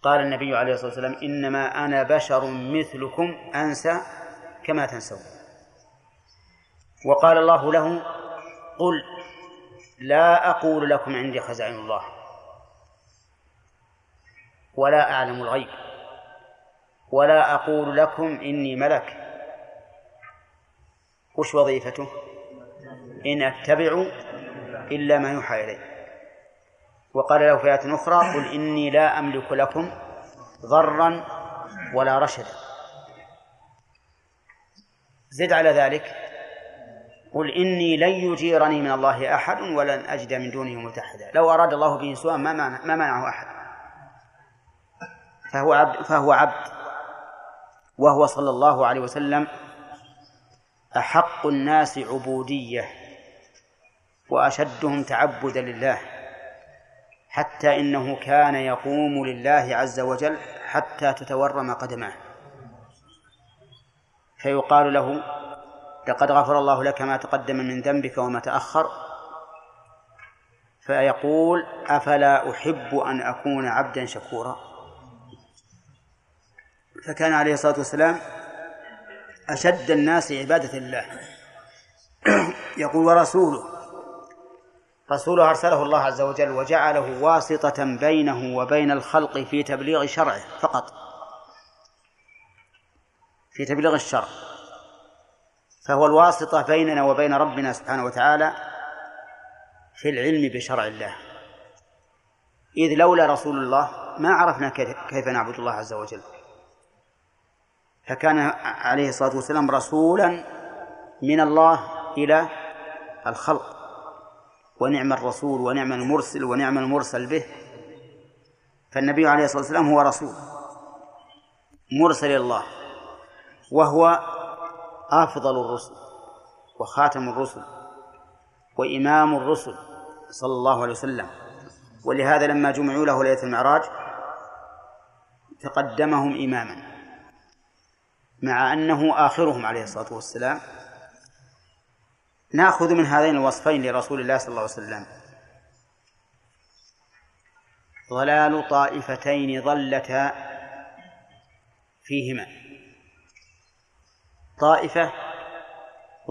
قال النبي عليه الصلاة والسلام إنما أنا بشر مثلكم أنسى كما تنسون. وقال الله له قل لا أقول لكم عندي خزائن الله ولا أعلم الغيب ولا أقول لكم إني ملك. وش وظيفته؟ إن أتبع إلا ما يوحى إلي. وقال له في آية أخرى قل إني لا أملك لكم ضرا ولا رشدا. زد على ذلك. قل إني لن يجيرني من الله أحد ولن أجد من دونه ملتحدا لو أراد الله به سوءا ما ما منعه أحد؟ فهو عبد فهو عبد. وهو صلى الله عليه وسلم أحق الناس عبودية وأشدهم تعبدا لله حتى إنه كان يقوم لله عز وجل حتى تتورم قدماه. فيقال له لقد غفر الله لك ما تقدم من ذنبك وما تأخر. فيقول أفلا أحب أن أكون عبدا شكورا؟ فكان عليه الصلاة والسلام أشد الناس عبادة لله. <clears throat> يقول ورسوله. رسوله أرسله الله عز وجل وجعله واسطة بينه وبين الخلق في تبليغ شرعه فقط. في تبليغ الشرع. فهو الواسطة بيننا وبين ربنا سبحانه وتعالى في العلم بشرع الله. إذ لولا رسول الله ما عرفنا كيف نعبد الله عز وجل. فكان عليه الصلاة والسلام رسولا من الله إلى الخلق. ونعم الرسول ونعم المرسل ونعم المرسل به. فالنبي عليه الصلاة والسلام هو رسول مرسل الله وهو أفضل الرسل وخاتم الرسل وإمام الرسل صلى الله عليه وسلم. ولهذا لما جمعوا له ليلة المعراج تقدمهم إماما مع أنه آخرهم عليه الصلاة والسلام. نأخذ من هذين الوصفين لرسول الله صلى الله عليه وسلم. ضلال طائفتين ضلتا فيهما. طائفة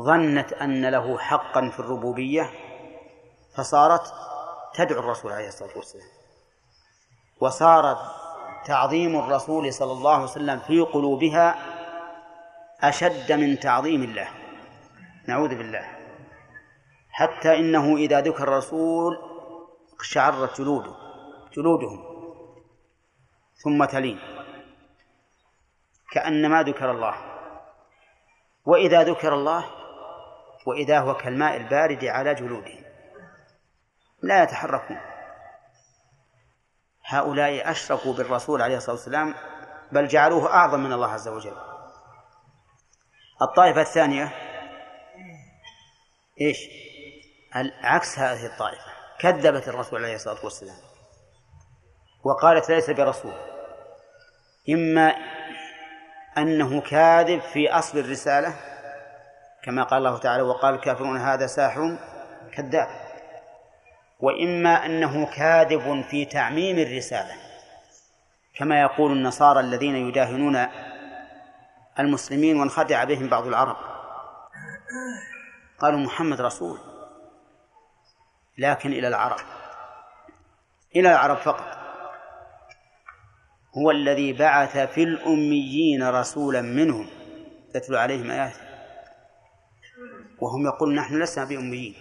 ظنت أن له حقا في الربوبية فصارت تدعو الرسول عليه الصلاة والسلام. وصار تعظيم الرسول صلى الله عليه وسلم في قلوبها أشد من تعظيم الله. نعوذ بالله. حتى إنه إذا ذكر الرسول اقشعرت جلوده جلودهم ثم تلين. كأنما ذكر الله. وإذا ذكر الله وإذا هو كالماء البارد على جلودهم. لا يتحركون. هؤلاء أشركوا بالرسول عليه الصلاة والسلام بل جعلوه أعظم من الله عز وجل. الطائفة الثانية إيش؟ عكس هذه الطائفة. كذبت الرسول عليه الصلاة والسلام. وقالت ليس برسول. إما أنه كاذب في أصل الرسالة كما قال الله تعالى وقال الكافرون هذا ساحر كذاب وإما أنه كاذب في تعميم الرسالة كما يقول النصارى الذين يداهنون المسلمين وانخدع بهم بعض العرب. قالوا محمد رسول لكن إلى العرب إلى العرب فقط هو الذي بعث في الأميين رسولا منهم. يتلو عليهم آياته وهم يقولون نحن لسنا بأميين.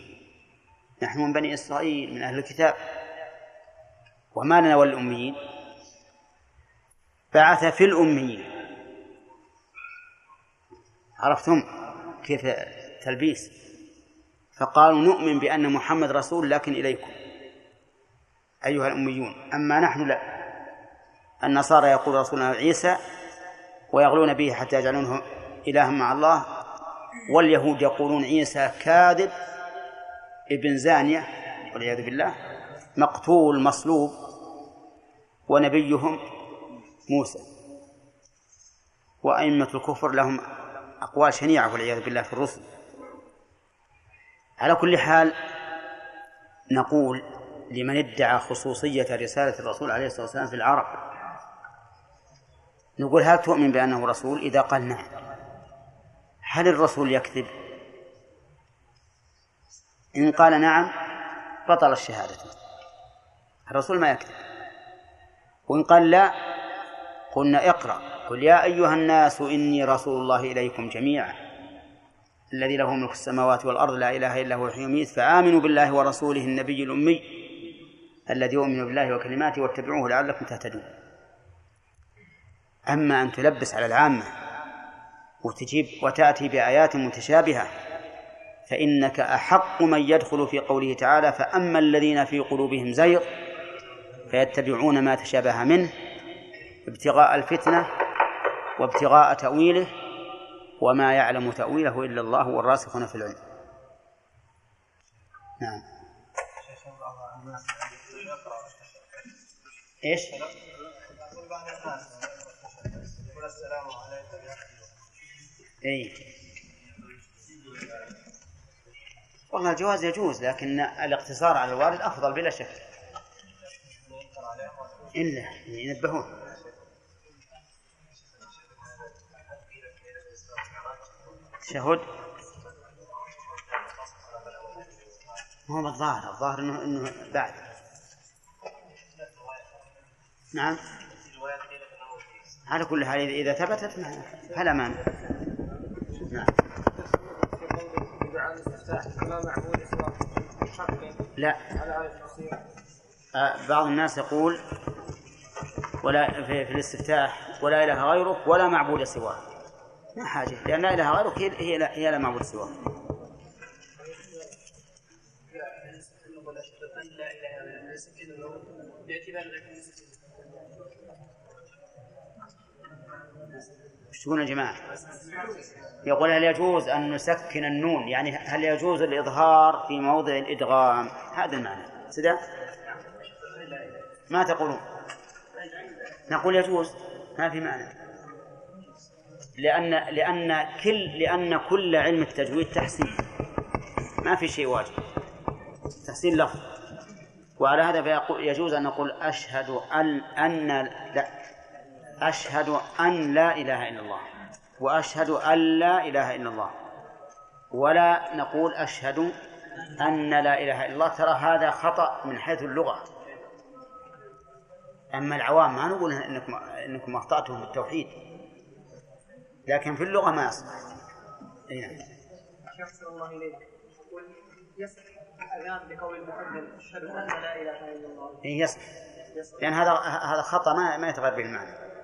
نحن من بني إسرائيل من أهل الكتاب. وما لنا والأميين؟ بعث في الأميين. عرفتم كيف تلبيس؟ فقالوا نؤمن بأن محمد رسول لكن إليكم. أيها الأميون أما نحن لا. النصارى يقول رسولنا عيسى ويغلون به حتى يجعلونه إلها مع الله واليهود يقولون عيسى كاذب ابن زانية والعياذ بالله مقتول مصلوب ونبيهم موسى. وأئمة الكفر لهم أقوال شنيعة والعياذ بالله في الرسل. على كل حال نقول لمن ادعى خصوصية رسالة الرسول عليه الصلاة والسلام في العرب نقول هل تؤمن بأنه رسول؟ إذا قال نعم. هل الرسول يكذب؟ إن قال نعم بطل الشهادة. الرسول ما يكذب. وإن قال لا قلنا اقرأ. قل يا أيها الناس إني رسول الله إليكم جميعا. الذي له ملك السماوات والأرض لا إله إلا هو يحيي ويميت فآمنوا بالله ورسوله النبي الأمي الذي يؤمن بالله وكلماته واتبعوه لعلكم تهتدون. أما أن تلبس على العامة وتجيب وتأتي بآيات متشابهة فإنك أحق من يدخل في قوله تعالى فأما الذين في قلوبهم زيغ فيتبعون ما تشابه منه ابتغاء الفتنة وابتغاء تأويله وما يعلم تأويله إلا الله والراسخون في العلم نعم إيش؟ اي والله الجواز يجوز لكن الاقتصار على الوالد أفضل بلا شك. إلا ينبهون. شهود. ما هو الظاهر الظاهر انه إنه بعد. نعم. على كل حال اذا ثبتت فلا مانع نعم لا آه، بعض الناس يقول ولا في, في الاستفتاح ولا اله غيرك ولا معبود سواك ما حاجة لأن لا اله غيرك هي هي لا, هي لا معبود سواك إيش تقولون يا جماعة؟ يقول هل يجوز أن نسكن النون؟ يعني هل يجوز الإظهار في موضع الإدغام؟ هذا المعنى. سدى ما تقولون؟ نقول يجوز. ما في معنى. لأن لأن كل لأن كل علم التجويد تحسين. ما في شيء واجب. تحسين لفظ. وعلى هذا يجوز أن نقول أشهد أن أن أشهد أن لا إله إلا الله وأشهد أن لا إله إلا الله. ولا نقول أشهد أن لا إله إلا الله ترى هذا خطأ من حيث اللغة. أما العوام ما نقول إنكم إنكم أخطأتم في التوحيد لكن في اللغة ما يصلح. نعم الله إليك يصح الأذان بقول المحمد أشهد أن لا إله إلا الله. يصح لأن هذا هذا خطأ ما ما يتغير به المعنى.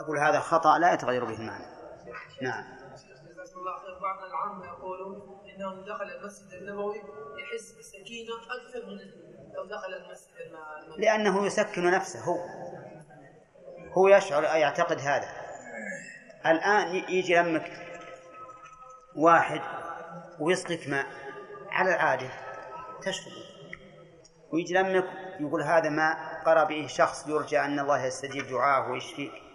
أقول هذا خطأ لا يتغير به المعنى. نعم. بعض العامة يقولون المسجد النبوي يحس أكثر من لو دخل المسجد لأنه يسكن نفسه. هو. هو يشعر يعتقد هذا. الآن يجي يمك واحد ويسقيك ماء على العادة. تشرب. ويجي يمك يقول هذا ماء قرأ به شخص يرجى أن الله يستجيب دعاه ويشفيك.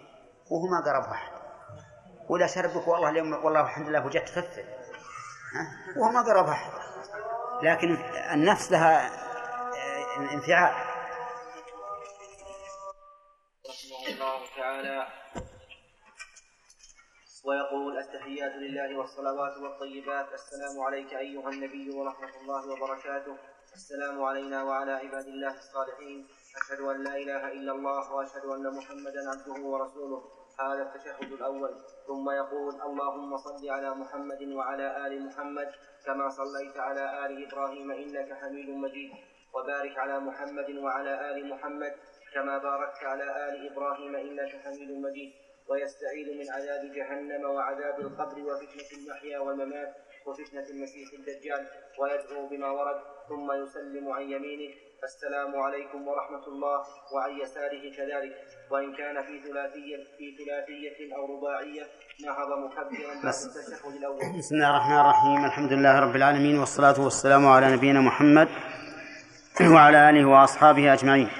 وهو ما قرب واحد. ولا شربك والله اليوم والله الحمد لله وجدت خفة. وهو ما قرب واحد. لكن النفس لها آه، انفعال. رحمه الله تعالى. ويقول التحيات لله والصلوات والطيبات. السلام عليك أيها النبي ورحمة الله وبركاته. السلام علينا وعلى عباد الله الصالحين. أشهد أن لا إله إلا الله وأشهد أن محمدا عبده ورسوله. هذا التشهد الأول. ثم يقول اللهم صل على محمد وعلى آل محمد كما صليت على آل إبراهيم إنك حميد مجيد. وبارك على محمد وعلى آل محمد كما باركت على آل إبراهيم إنك حميد مجيد. ويستعيذ من عذاب جهنم وعذاب القبر وفتنة المحيا والممات وفتنة المسيح الدجال. ويدعو بما ورد. ثم يسلم عن يمينه. السلام عليكم ورحمة الله وعن يساره كذلك. وإن كان في ثلاثية في ثلاثية أو رباعية نهض مكبرا بعد التشهد الأول. بسم الله الرحمن الرحيم الحمد لله رب العالمين والصلاة والسلام على نبينا محمد وعلى آله وأصحابه أجمعين.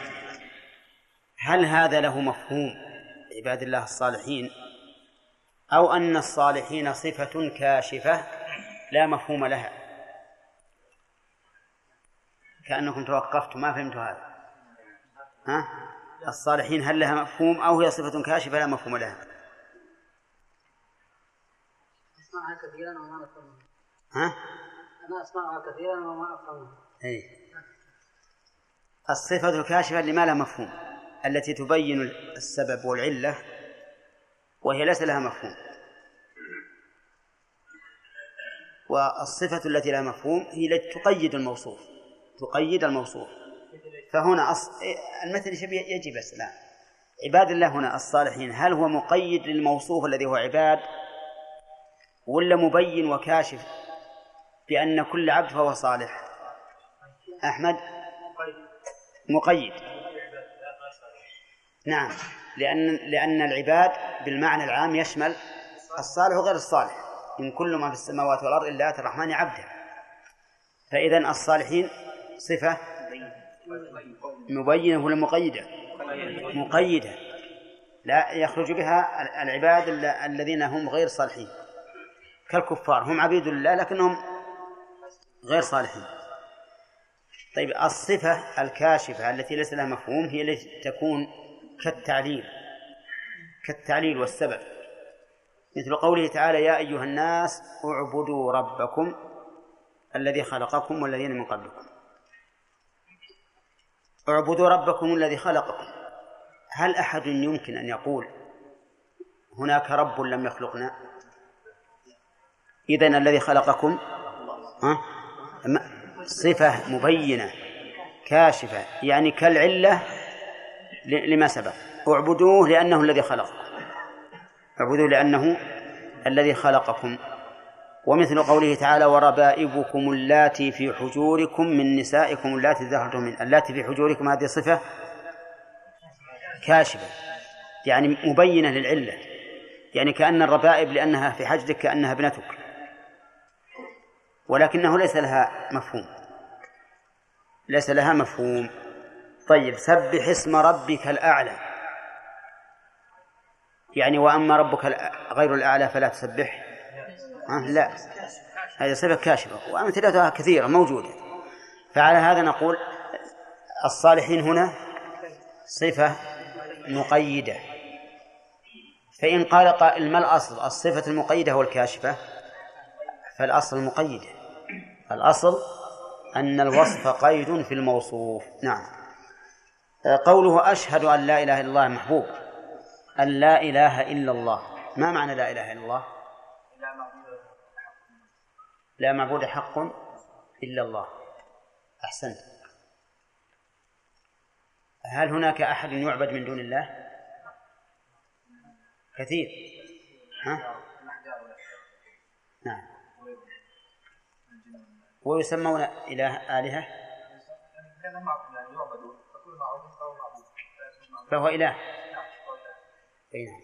هل هذا له مفهوم عباد الله الصالحين؟ أو أن الصالحين صفة كاشفة لا مفهوم لها؟ كأنكم توقفتم ما فهمتوا هذا. ها؟ الصالحين هل لها مفهوم أو هي صفة كاشفة؟ لا مفهوم لها. أسمعها كثيرا وما أفهمها ها؟ أنا أسمعها كثيرا وما أفهمها أي الصفة الكاشفة لما لا مفهوم التي تبين السبب والعلة وهي ليس لها مفهوم. والصفة التي لها مفهوم هي التي تقيد الموصوف. تقيد الموصوف. فهنا أص... المثل يجب السلام. عباد الله هنا الصالحين هل هو مقيد للموصوف الذي هو عباد ولا مبين وكاشف بأن كل عبد فهو صالح؟ أحمد؟ مقيد. نعم لأن لأن العباد بالمعنى العام يشمل الصالح وغير الصالح. إن كل ما في السماوات والأرض إلا آتي الرحمن عبدا فإذا الصالحين صفة مبينة ولا مقيدة؟ مقيدة. لا يخرج بها العباد الذين هم غير صالحين. كالكفار. هم عبيد الله لكنهم غير صالحين. طيب الصفة الكاشفة التي ليس لها مفهوم هي التي تكون كالتعليل. كالتعليل والسبب. مثل قوله تعالى يا أيها الناس اعبدوا ربكم الذي خلقكم والذين من قبلكم. اعبدوا ربكم الذي خلقكم. هل أحد يمكن أن يقول هناك رب لم يخلقنا؟ إذن الذي خلقكم ها؟ صفة مبينة كاشفة يعني كالعلة لما سبق. اعبدوه لأنه الذي خلقكم. اعبدوه لأنه الذي خلقكم. ومثل قوله تعالى وربائبكم اللاتي في حجوركم من نسائكم اللاتي ظهرتم من اللاتي في حجوركم هذه صفة كاشفة يعني مبينة للعلة يعني كأن الربائب لأنها في حجرك كأنها ابنتك ولكنه ليس لها مفهوم. ليس لها مفهوم. طيب سبح اسم ربك الأعلى. يعني وأما ربك غير الأعلى فلا تسبح أه لا. هذه صفة كاشفة. وأمثلتها كثيرة موجودة. فعلى هذا نقول الصالحين هنا صفة مقيدة. فإن قال قائل ما الأصل؟ الصفة المقيدة والكاشفة. فالأصل المقيدة الأصل أن الوصف قيد في الموصوف. نعم. قوله أشهد أن لا إله إلا الله محبوب. أن لا إله إلا الله. ما معنى لا إله إلا الله؟ لا معبود حق إلا الله. أحسنت. هل هناك أحد يعبد من دون الله؟ كثير. ها؟ نعم. ويسمون إله آلهة؟ فهو إله. أي نعم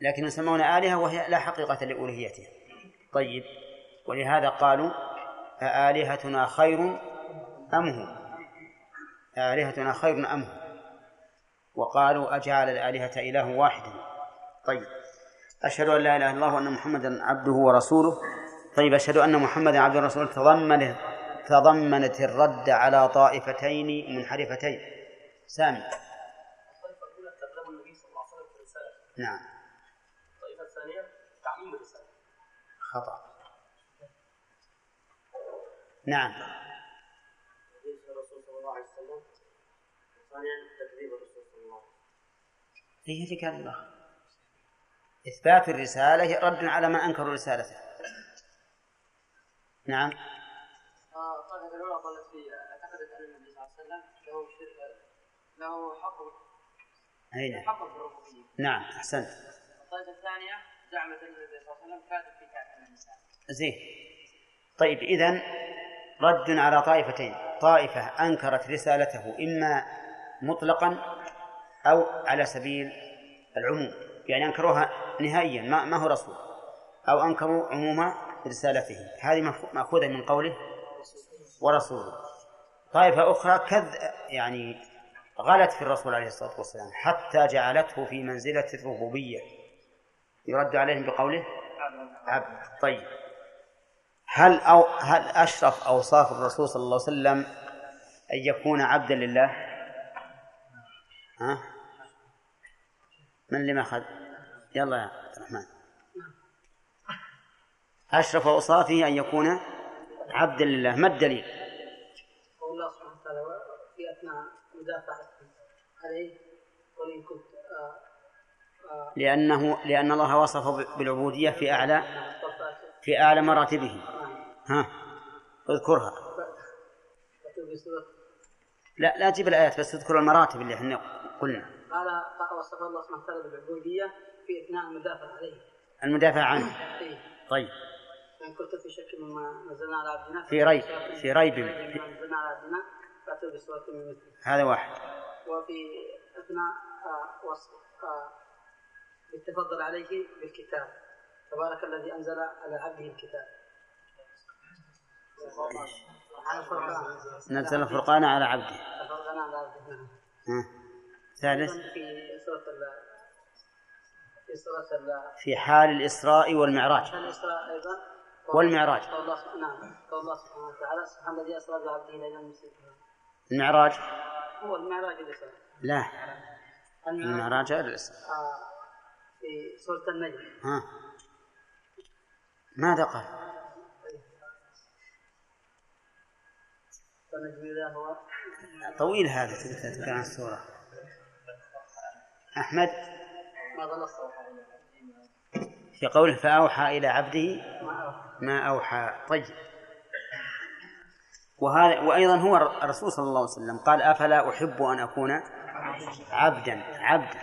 لكن يسمون آلهة وهي لا حقيقة لألوهيته. طيب ولهذا قالوا أآلهتنا خير أم هو؟ آلهتنا خير أم هو؟ وقالوا أجعل الآلهة إله واحدا طيب أشهد أن لا إله إلا الله وأن محمدا عبده ورسوله. طيب أشهد أن محمدا عبده ورسوله تضمنت تضمنت الرد على طائفتين منحرفتين. سامي. الطائفة وسلم. هي اللي كان الله إثبات الرسالة رد على من أنكروا رسالته. نعم. الطائفة الأولى قالت في أعتقدت أن النبي صلى الله عليه وسلم له له حق أي نعم حق نعم أحسنت. الطائفة الثانية. زين. طيب إذن رد على طائفتين. طائفة أنكرت رسالته إما مطلقا أو على سبيل العموم. يعني أنكروها نهائيا ما, ما هو رسول. أو أنكروا عموم رسالته. هذه مأخوذة من قوله ورسوله. طائفة أخرى كذ يعني غلت في الرسول عليه الصلاة والسلام حتى جعلته في منزلة الربوبية. يرد عليهم بقوله عبد طيب هل أو هل أشرف أوصاف الرسول صلى الله عليه وسلم أن يكون عبدا لله؟ ها؟ من اللي ما أخذ؟ يلا يا عبد الرحمن أشرف أوصافه أن يكون عبدا لله ما الدليل؟ قول الله سبحانه وتعالى في أثناء مدافعتكم عليه قل إن كنت آه، لأنه لأن الله وصفه بالعبودية في أعلى في أعلى مراتبه. ها؟ اذكرها. لا لا تجيب الآيات بس اذكر المراتب اللي إحنا قلنا. قال وصف الله سبحانه وتعالى بالعبودية في أثناء المدافعة عليه. المدافع عنه. إيه. طيب. فإن كنت في شك مما نزلنا على عبدنا في ريب في ريب. مما نزلنا على عبدنا فأتوا بسورة من مثله. هذا واحد. وفي أثناء آه، وصف بالتفضل عليه بالكتاب. تبارك الذي أنزل على عبده الكتاب. على الفرقان نزل الفرقان على عبده. الفرقان على عبده نعم. ثالث. في سورة في سورة في حال الإسراء والمعراج. الإسراء أيضا. والمعراج. قول الله نعم. قول الله سبحانه وتعالى سبحان الذي أسرى بعبده ليلا من المعراج. هو المعراج الإسراء لا. المعراج المعراج غير الإسراء. آه، في سورة النجم ها. ماذا قال؟ والنجم إذا هو طويل هذا تذكر عن السورة. أحمد؟ في قوله فأوحى إلى عبده ما أوحى. طيب. وهذا وأيضا هو الرسول صلى الله عليه وسلم قال أفلا أحب أن أكون عبدا عبدا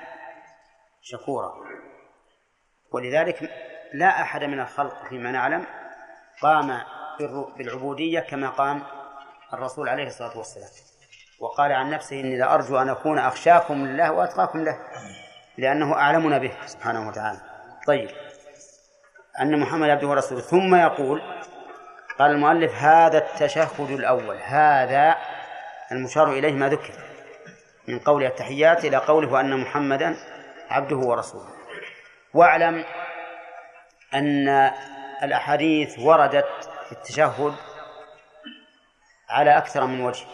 شكورا. ولذلك لا أحد من الخلق فيما نعلم قام بالعبودية كما قام الرسول عليه الصلاة والسلام. وقال عن نفسه إني لأرجو أن أكون أخشاكم لله وأتقاكم له لأنه أعلمنا به سبحانه وتعالى. طيب أن محمد عبده ورسوله. ثم يقول قال المؤلف هذا التشهد الأول هذا المشار إليه ما ذكر من قول التحيات إلى قوله وأن محمدا عبده ورسوله. واعلم أن الأحاديث وردت في التشهد على أكثر من وجه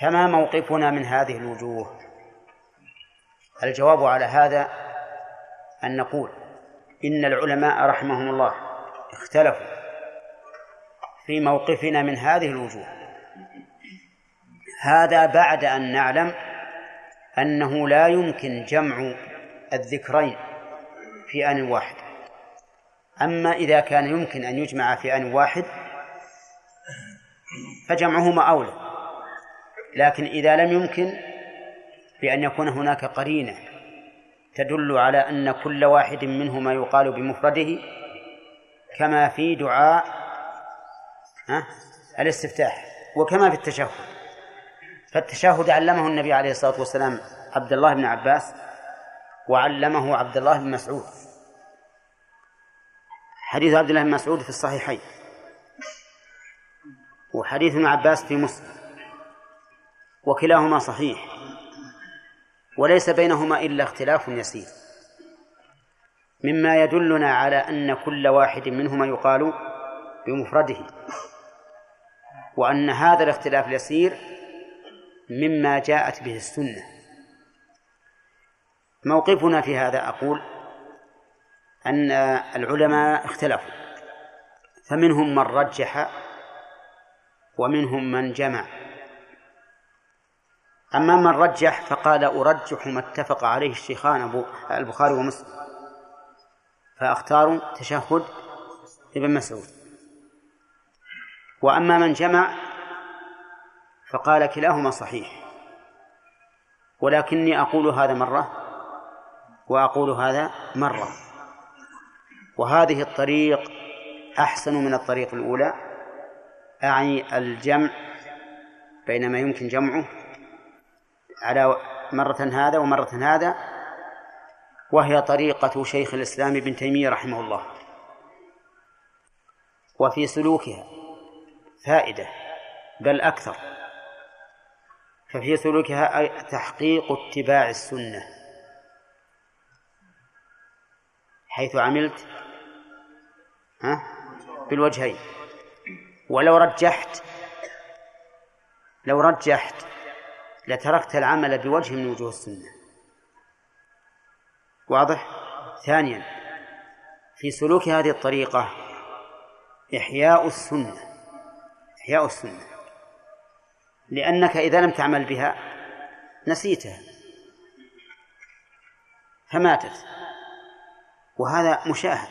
فما موقفنا من هذه الوجوه؟ الجواب على هذا أن نقول إن العلماء رحمهم الله اختلفوا في موقفنا من هذه الوجوه. هذا بعد أن نعلم أنه لا يمكن جمع الذكرين في آن واحد. أما إذا كان يمكن أن يجمع في آن واحد فجمعهما أولى. لكن إذا لم يمكن بأن يكون هناك قرينة تدل على أن كل واحد منهما يقال بمفرده كما في دعاء الاستفتاح وكما في التشهد. فالتشهد علمه النبي عليه الصلاة والسلام عبد الله بن عباس وعلمه عبد الله بن مسعود. حديث عبد الله بن مسعود في الصحيحين. وحديث ابن عباس في مسلم. وكلاهما صحيح. وليس بينهما إلا اختلاف يسير. مما يدلنا على أن كل واحد منهما يقال بمفرده. وأن هذا الاختلاف اليسير مما جاءت به السنة. موقفنا في هذا أقول أن العلماء اختلفوا فمنهم من رجح ومنهم من جمع. أما من رجح فقال أرجح ما اتفق عليه الشيخان أبو البخاري ومسلم فأختار تشهد ابن مسعود. وأما من جمع فقال كلاهما صحيح ولكني أقول هذا مرة وأقول هذا مرة. وهذه الطريق أحسن من الطريق الأولى. أعني الجمع بين ما يمكن جمعه على مرة هذا ومرة هذا وهي طريقة شيخ الإسلام ابن تيمية رحمه الله. وفي سلوكها فائدة بل أكثر. ففي سلوكها تحقيق اتباع السنة. حيث عملت ها؟ بالوجهين. ولو رجحت لو رجحت لتركت العمل بوجه من وجوه السنة. واضح؟ ثانيا في سلوك هذه الطريقة إحياء السنة إحياء السنة. لأنك إذا لم تعمل بها نسيتها. فماتت. وهذا مشاهد.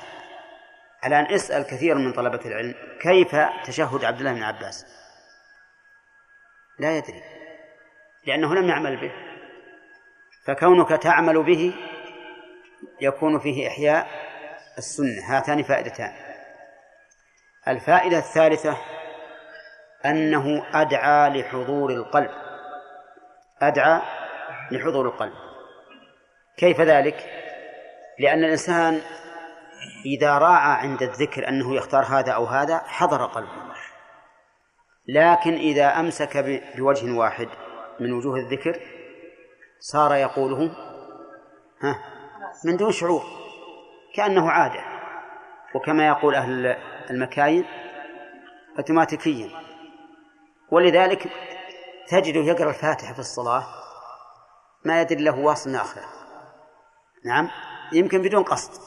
أن اسأل كثير من طلبة العلم كيف تشهد عبد الله بن عباس؟ لا يدري لأنه لم يعمل به. فكونك تعمل به يكون فيه إحياء السنة. هاتان فائدتان. الفائدة الثالثة أنه أدعى لحضور القلب. أدعى لحضور القلب. كيف ذلك؟ لأن الإنسان إذا راعى عند الذكر أنه يختار هذا أو هذا حضر قلبه. لكن إذا أمسك بوجه واحد من وجوه الذكر صار يقوله ها من دون شعور كأنه عادة. وكما يقول أهل المكاين أوتوماتيكيا. ولذلك تجده يقرأ الفاتحة في الصلاة ما يدري له واصل آخره نعم؟ يمكن بدون قصد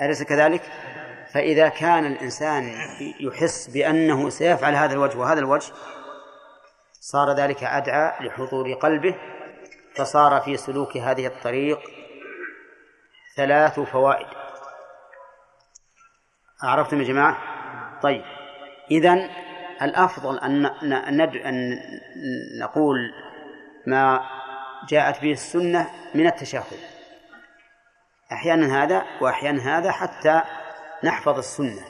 أليس كذلك؟ فإذا كان الإنسان يحس بأنه سيفعل هذا الوجه وهذا الوجه صار ذلك أدعى لحضور قلبه فصار في سلوك هذه الطريق ثلاث فوائد عرفتم يا جماعة؟ طيب إذن الأفضل أن أن نقول ما جاءت به السنة من التشهد أحيانا هذا وأحيانا هذا حتى نحفظ السنة.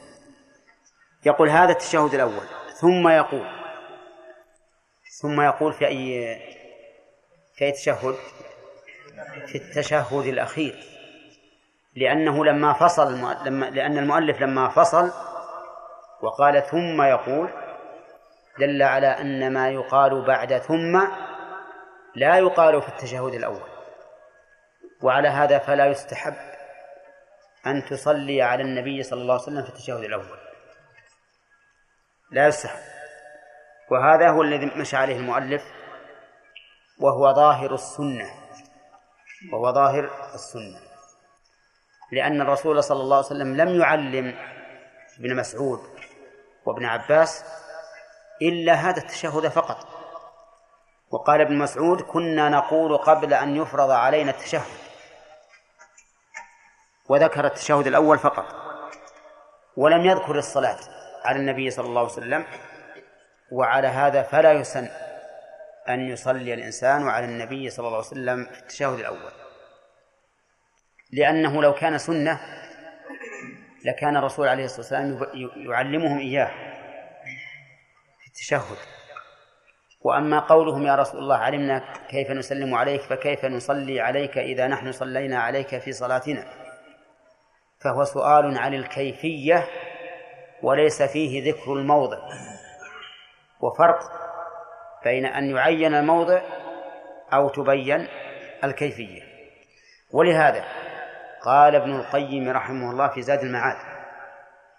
يقول هذا التشهد الأول. ثم يقول. ثم يقول في أي في أي تشهد؟ في التشهد الأخير. لأنه لما فصل لما لأن المؤلف لما فصل وقال ثم يقول دل على أن ما يقال بعد ثم لا يقال في التشهد الأول. وعلى هذا فلا يستحب أن تصلي على النبي صلى الله عليه وسلم في التشهد الأول. لا يستحب. وهذا هو الذي مشى عليه المؤلف وهو ظاهر السنة. وهو ظاهر السنة. لأن الرسول صلى الله عليه وسلم لم يعلم ابن مسعود وابن عباس إلا هذا التشهد فقط. وقال ابن مسعود كنا نقول قبل أن يفرض علينا التشهد. وذكر التشهد الأول فقط ولم يذكر الصلاة على النبي صلى الله عليه وسلم وعلى هذا فلا يسن أن يصلي الإنسان على النبي صلى الله عليه وسلم في التشهد الأول. لأنه لو كان سنة لكان الرسول عليه الصلاة والسلام يعلمهم إياه في التشهد. وأما قولهم يا رسول الله علمنا كيف نسلم عليك فكيف نصلي عليك إذا نحن صلينا عليك في صلاتنا؟ فهو سؤال عن الكيفية وليس فيه ذكر الموضع. وفرق بين أن يعين الموضع أو تبين الكيفية. ولهذا قال ابن القيم رحمه الله في زاد المعاد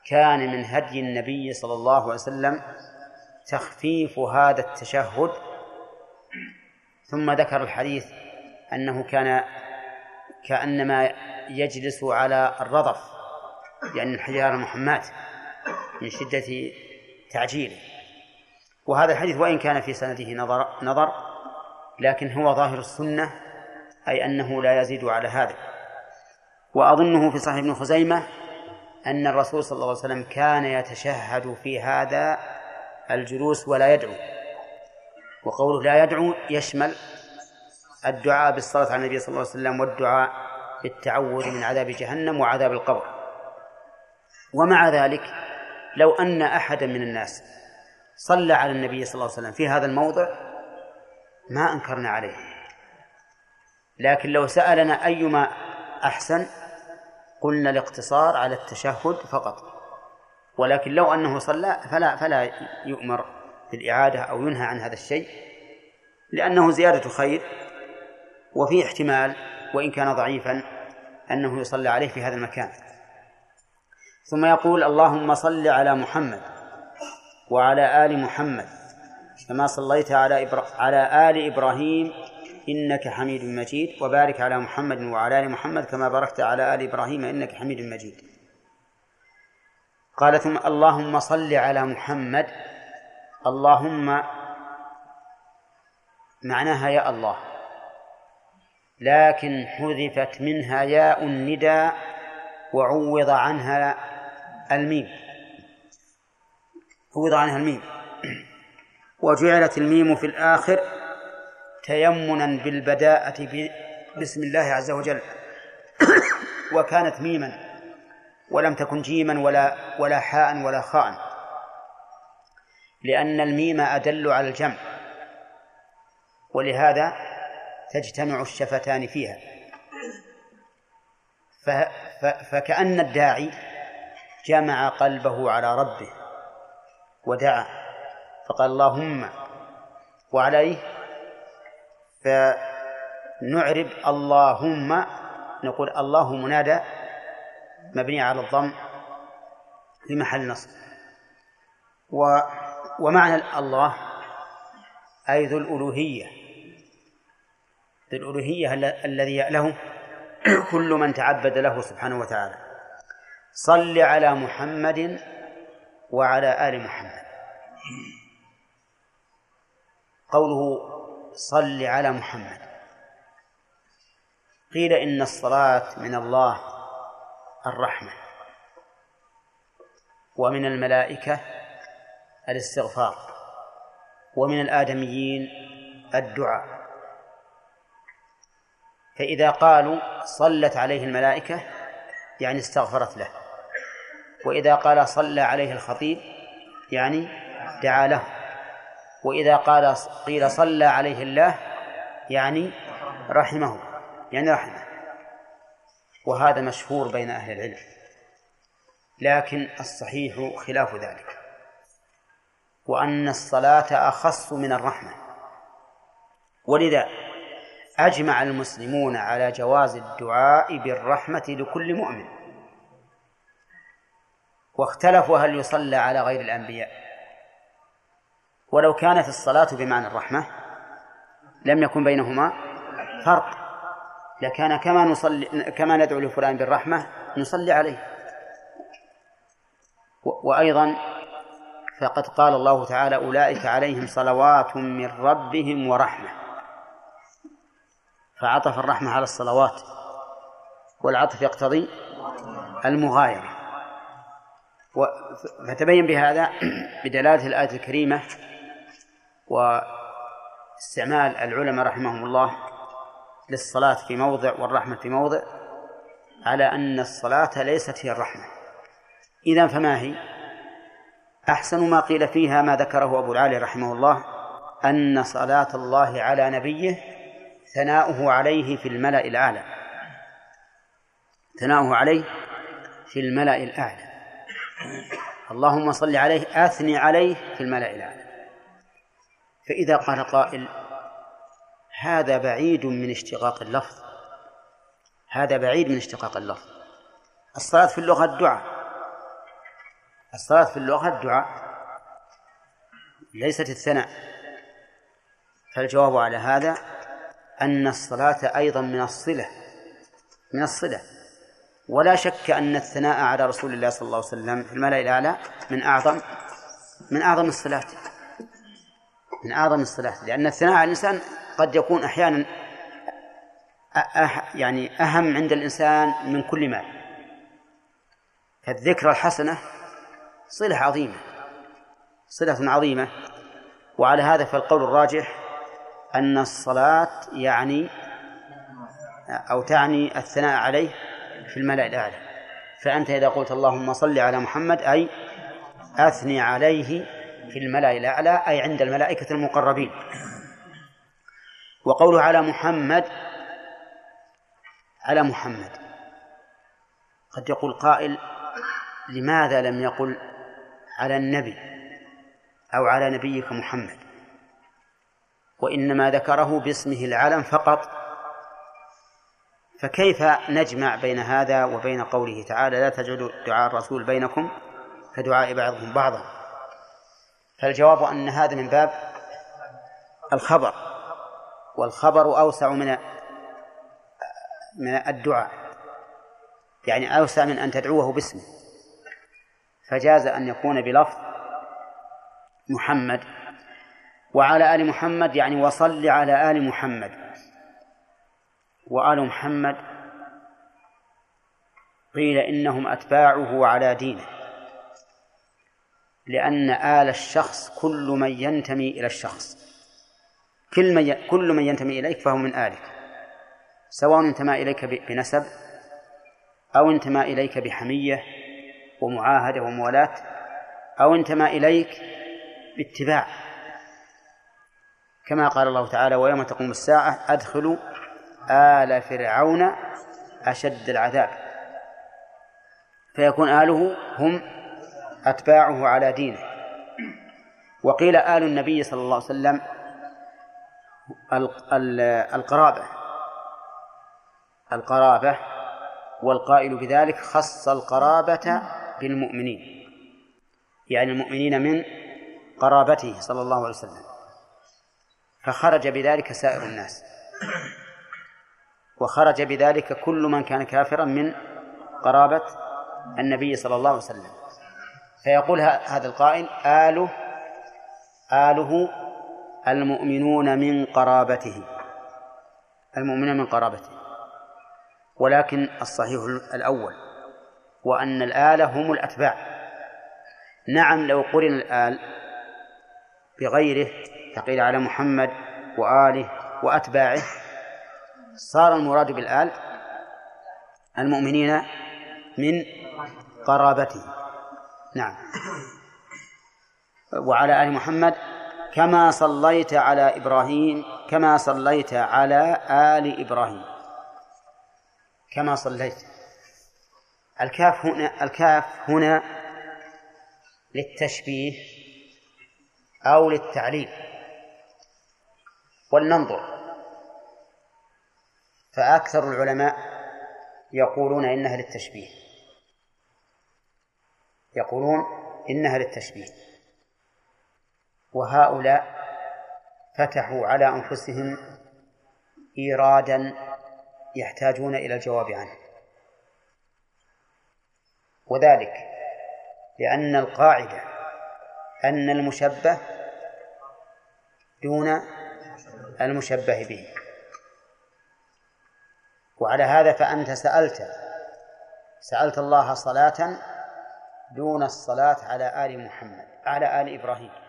كان من هدي النبي صلى الله عليه وسلم تخفيف هذا التشهد. ثم ذكر الحديث أنه كان كأنما يجلس على الرضف لأن الحجار المحمات من شدة تعجيله. وهذا الحديث وإن كان في سنده نظر نظر لكن هو ظاهر السنة أي أنه لا يزيد على هذا. وأظنه في صحيح ابن خزيمة أن الرسول صلى الله عليه وسلم كان يتشهد في هذا الجلوس ولا يدعو. وقوله لا يدعو يشمل الدعاء بالصلاة على النبي صلى الله عليه وسلم والدعاء بالتعوذ من عذاب جهنم وعذاب القبر. ومع ذلك لو أن أحدا من الناس صلى على النبي صلى الله عليه وسلم في هذا الموضع ما أنكرنا عليه. لكن لو سألنا أيما أحسن قلنا الاقتصار على التشهد فقط. ولكن لو أنه صلى فلا فلا يؤمر بالإعادة أو ينهى عن هذا الشيء لأنه زيادة خير. وفي احتمال وإن كان ضعيفا أنه يصلى عليه في هذا المكان. ثم يقول اللهم صل على محمد وعلى آل محمد كما صليت على إبرا... على آل إبراهيم إنك حميد مجيد وبارك على محمد وعلى آل محمد كما باركت على آل إبراهيم إنك حميد مجيد. قال ثم اللهم صل على محمد اللهم معناها يا الله. لكن حذفت منها ياء النداء وعوض عنها الميم. عوض عنها الميم. وجعلت الميم في الآخر تيمنا بالبداءة بسم الله عز وجل. وكانت ميما ولم تكن جيما ولا ولا حاء ولا خاء. لأن الميم أدل على الجمع. ولهذا تجتمع الشفتان فيها. فكأن الداعي جمع قلبه على ربه ودعا فقال اللهم وعليه فنعرب اللهم نقول الله منادى مبني على الضم في محل نصب. و ومعنى الله أي ذو الألوهية. الألوهية الذي له <clears throat> كل من تعبد له سبحانه وتعالى. صل على محمد وعلى آل محمد. قوله صل على محمد. قيل إن الصلاة من الله الرحمة. ومن الملائكة الاستغفار. ومن الآدميين الدعاء. فإذا قالوا صلت عليه الملائكة يعني استغفرت له. وإذا قال صلى عليه الخطيب يعني دعا له. وإذا قال قيل صلى عليه الله يعني رحمه يعني رحمه. وهذا مشهور بين أهل العلم. لكن الصحيح خلاف ذلك. وأن الصلاة أخص من الرحمة. ولذا أجمع المسلمون على جواز الدعاء بالرحمة لكل مؤمن. واختلفوا هل يصلى على غير الأنبياء. ولو كانت الصلاة بمعنى الرحمة لم يكن بينهما فرق. لكان كما نصلي كما ندعو لفلان بالرحمة نصلي عليه. وأيضا فقد قال الله تعالى أولئك عليهم صلوات من ربهم ورحمة. فعطف الرحمة على الصلوات والعطف يقتضي المغايرة فتبين بهذا بدلالة الآية الكريمة واستعمال العلماء رحمهم الله للصلاة في موضع والرحمة في موضع على أن الصلاة ليست هي الرحمة إذا فما هي؟ أحسن ما قيل فيها ما ذكره أبو العالي رحمه الله أن صلاة الله على نبيه ثناؤه عليه في الملأ الأعلى. ثناؤه عليه في الملأ الأعلى. اللهم صل عليه أثني عليه في الملأ الأعلى. فإذا قال قائل هذا بعيد من اشتقاق اللفظ. هذا بعيد من اشتقاق اللفظ. الصلاة في اللغة الدعاء. الصلاة في اللغة الدعاء ليست الثناء. فالجواب على هذا أن الصلاة أيضا من الصلة من الصلة. ولا شك أن الثناء على رسول الله صلى الله عليه وسلم في الملأ الأعلى من أعظم من أعظم الصلاة من أعظم الصلاة. لأن الثناء على الإنسان قد يكون أحيانا أح يعني أهم عند الإنسان من كل مال. فالذكرى الحسنة صلة عظيمة صلة عظيمة. وعلى هذا فالقول الراجح أن الصلاة يعني أو تعني الثناء عليه في الملأ الأعلى. فأنت إذا قلت اللهم صل على محمد أي أثني عليه في الملأ الأعلى أي عند الملائكة المقربين. وقوله على محمد على محمد. قد يقول قائل لماذا لم يقل على النبي أو على نبيك محمد؟ وإنما ذكره باسمه العلم فقط. فكيف نجمع بين هذا وبين قوله تعالى لا تجعلوا دعاء الرسول بينكم كدعاء بعضهم بعضا؟ فالجواب أن هذا من باب الخبر والخبر أوسع من من الدعاء يعني أوسع من أن تدعوه باسمه. فجاز أن يكون بلفظ محمد وعلى آل محمد يعني وصل على آل محمد. وآل محمد قيل إنهم أتباعه على دينه. لأن آل الشخص كل من ينتمي إلى الشخص. كل من كل من ينتمي إليك فهو من آلك. سواء انتمى إليك بنسب أو انتمى إليك بحمية ومعاهدة وموالاة أو انتمى إليك باتباع. كما قال الله تعالى ويوم تقوم الساعة أدخلوا آل فرعون أشد العذاب. فيكون آله هم أتباعه على دينه. وقيل آل النبي صلى الله عليه وسلم القرابة. القرابة والقائل بذلك خص القرابة بالمؤمنين. يعني المؤمنين من قرابته صلى الله عليه وسلم. فخرج بذلك سائر الناس. وخرج بذلك كل من كان كافرا من قرابة النبي صلى الله عليه وسلم. فيقول هذا القائل آله آله المؤمنون من قرابته. المؤمنون من قرابته. ولكن الصحيح الأول وأن الآل هم الأتباع. نعم لو قرن الآل بغيره فقيل على محمد وآله وأتباعه. صار المراد بالآل المؤمنين من قرابته. نعم. وعلى آل محمد كما صليت على إبراهيم كما صليت على آل إبراهيم. كما صليت. الكاف هنا الكاف هنا للتشبيه أو للتعليل. ولننظر. فأكثر العلماء يقولون إنها للتشبيه. يقولون إنها للتشبيه. وهؤلاء فتحوا على أنفسهم إيرادا يحتاجون إلى الجواب عنه. وذلك لأن القاعدة أن المشبه دون المشبه به. وعلى هذا فأنت سألت سألت الله صلاة دون الصلاة على آل محمد على آل إبراهيم.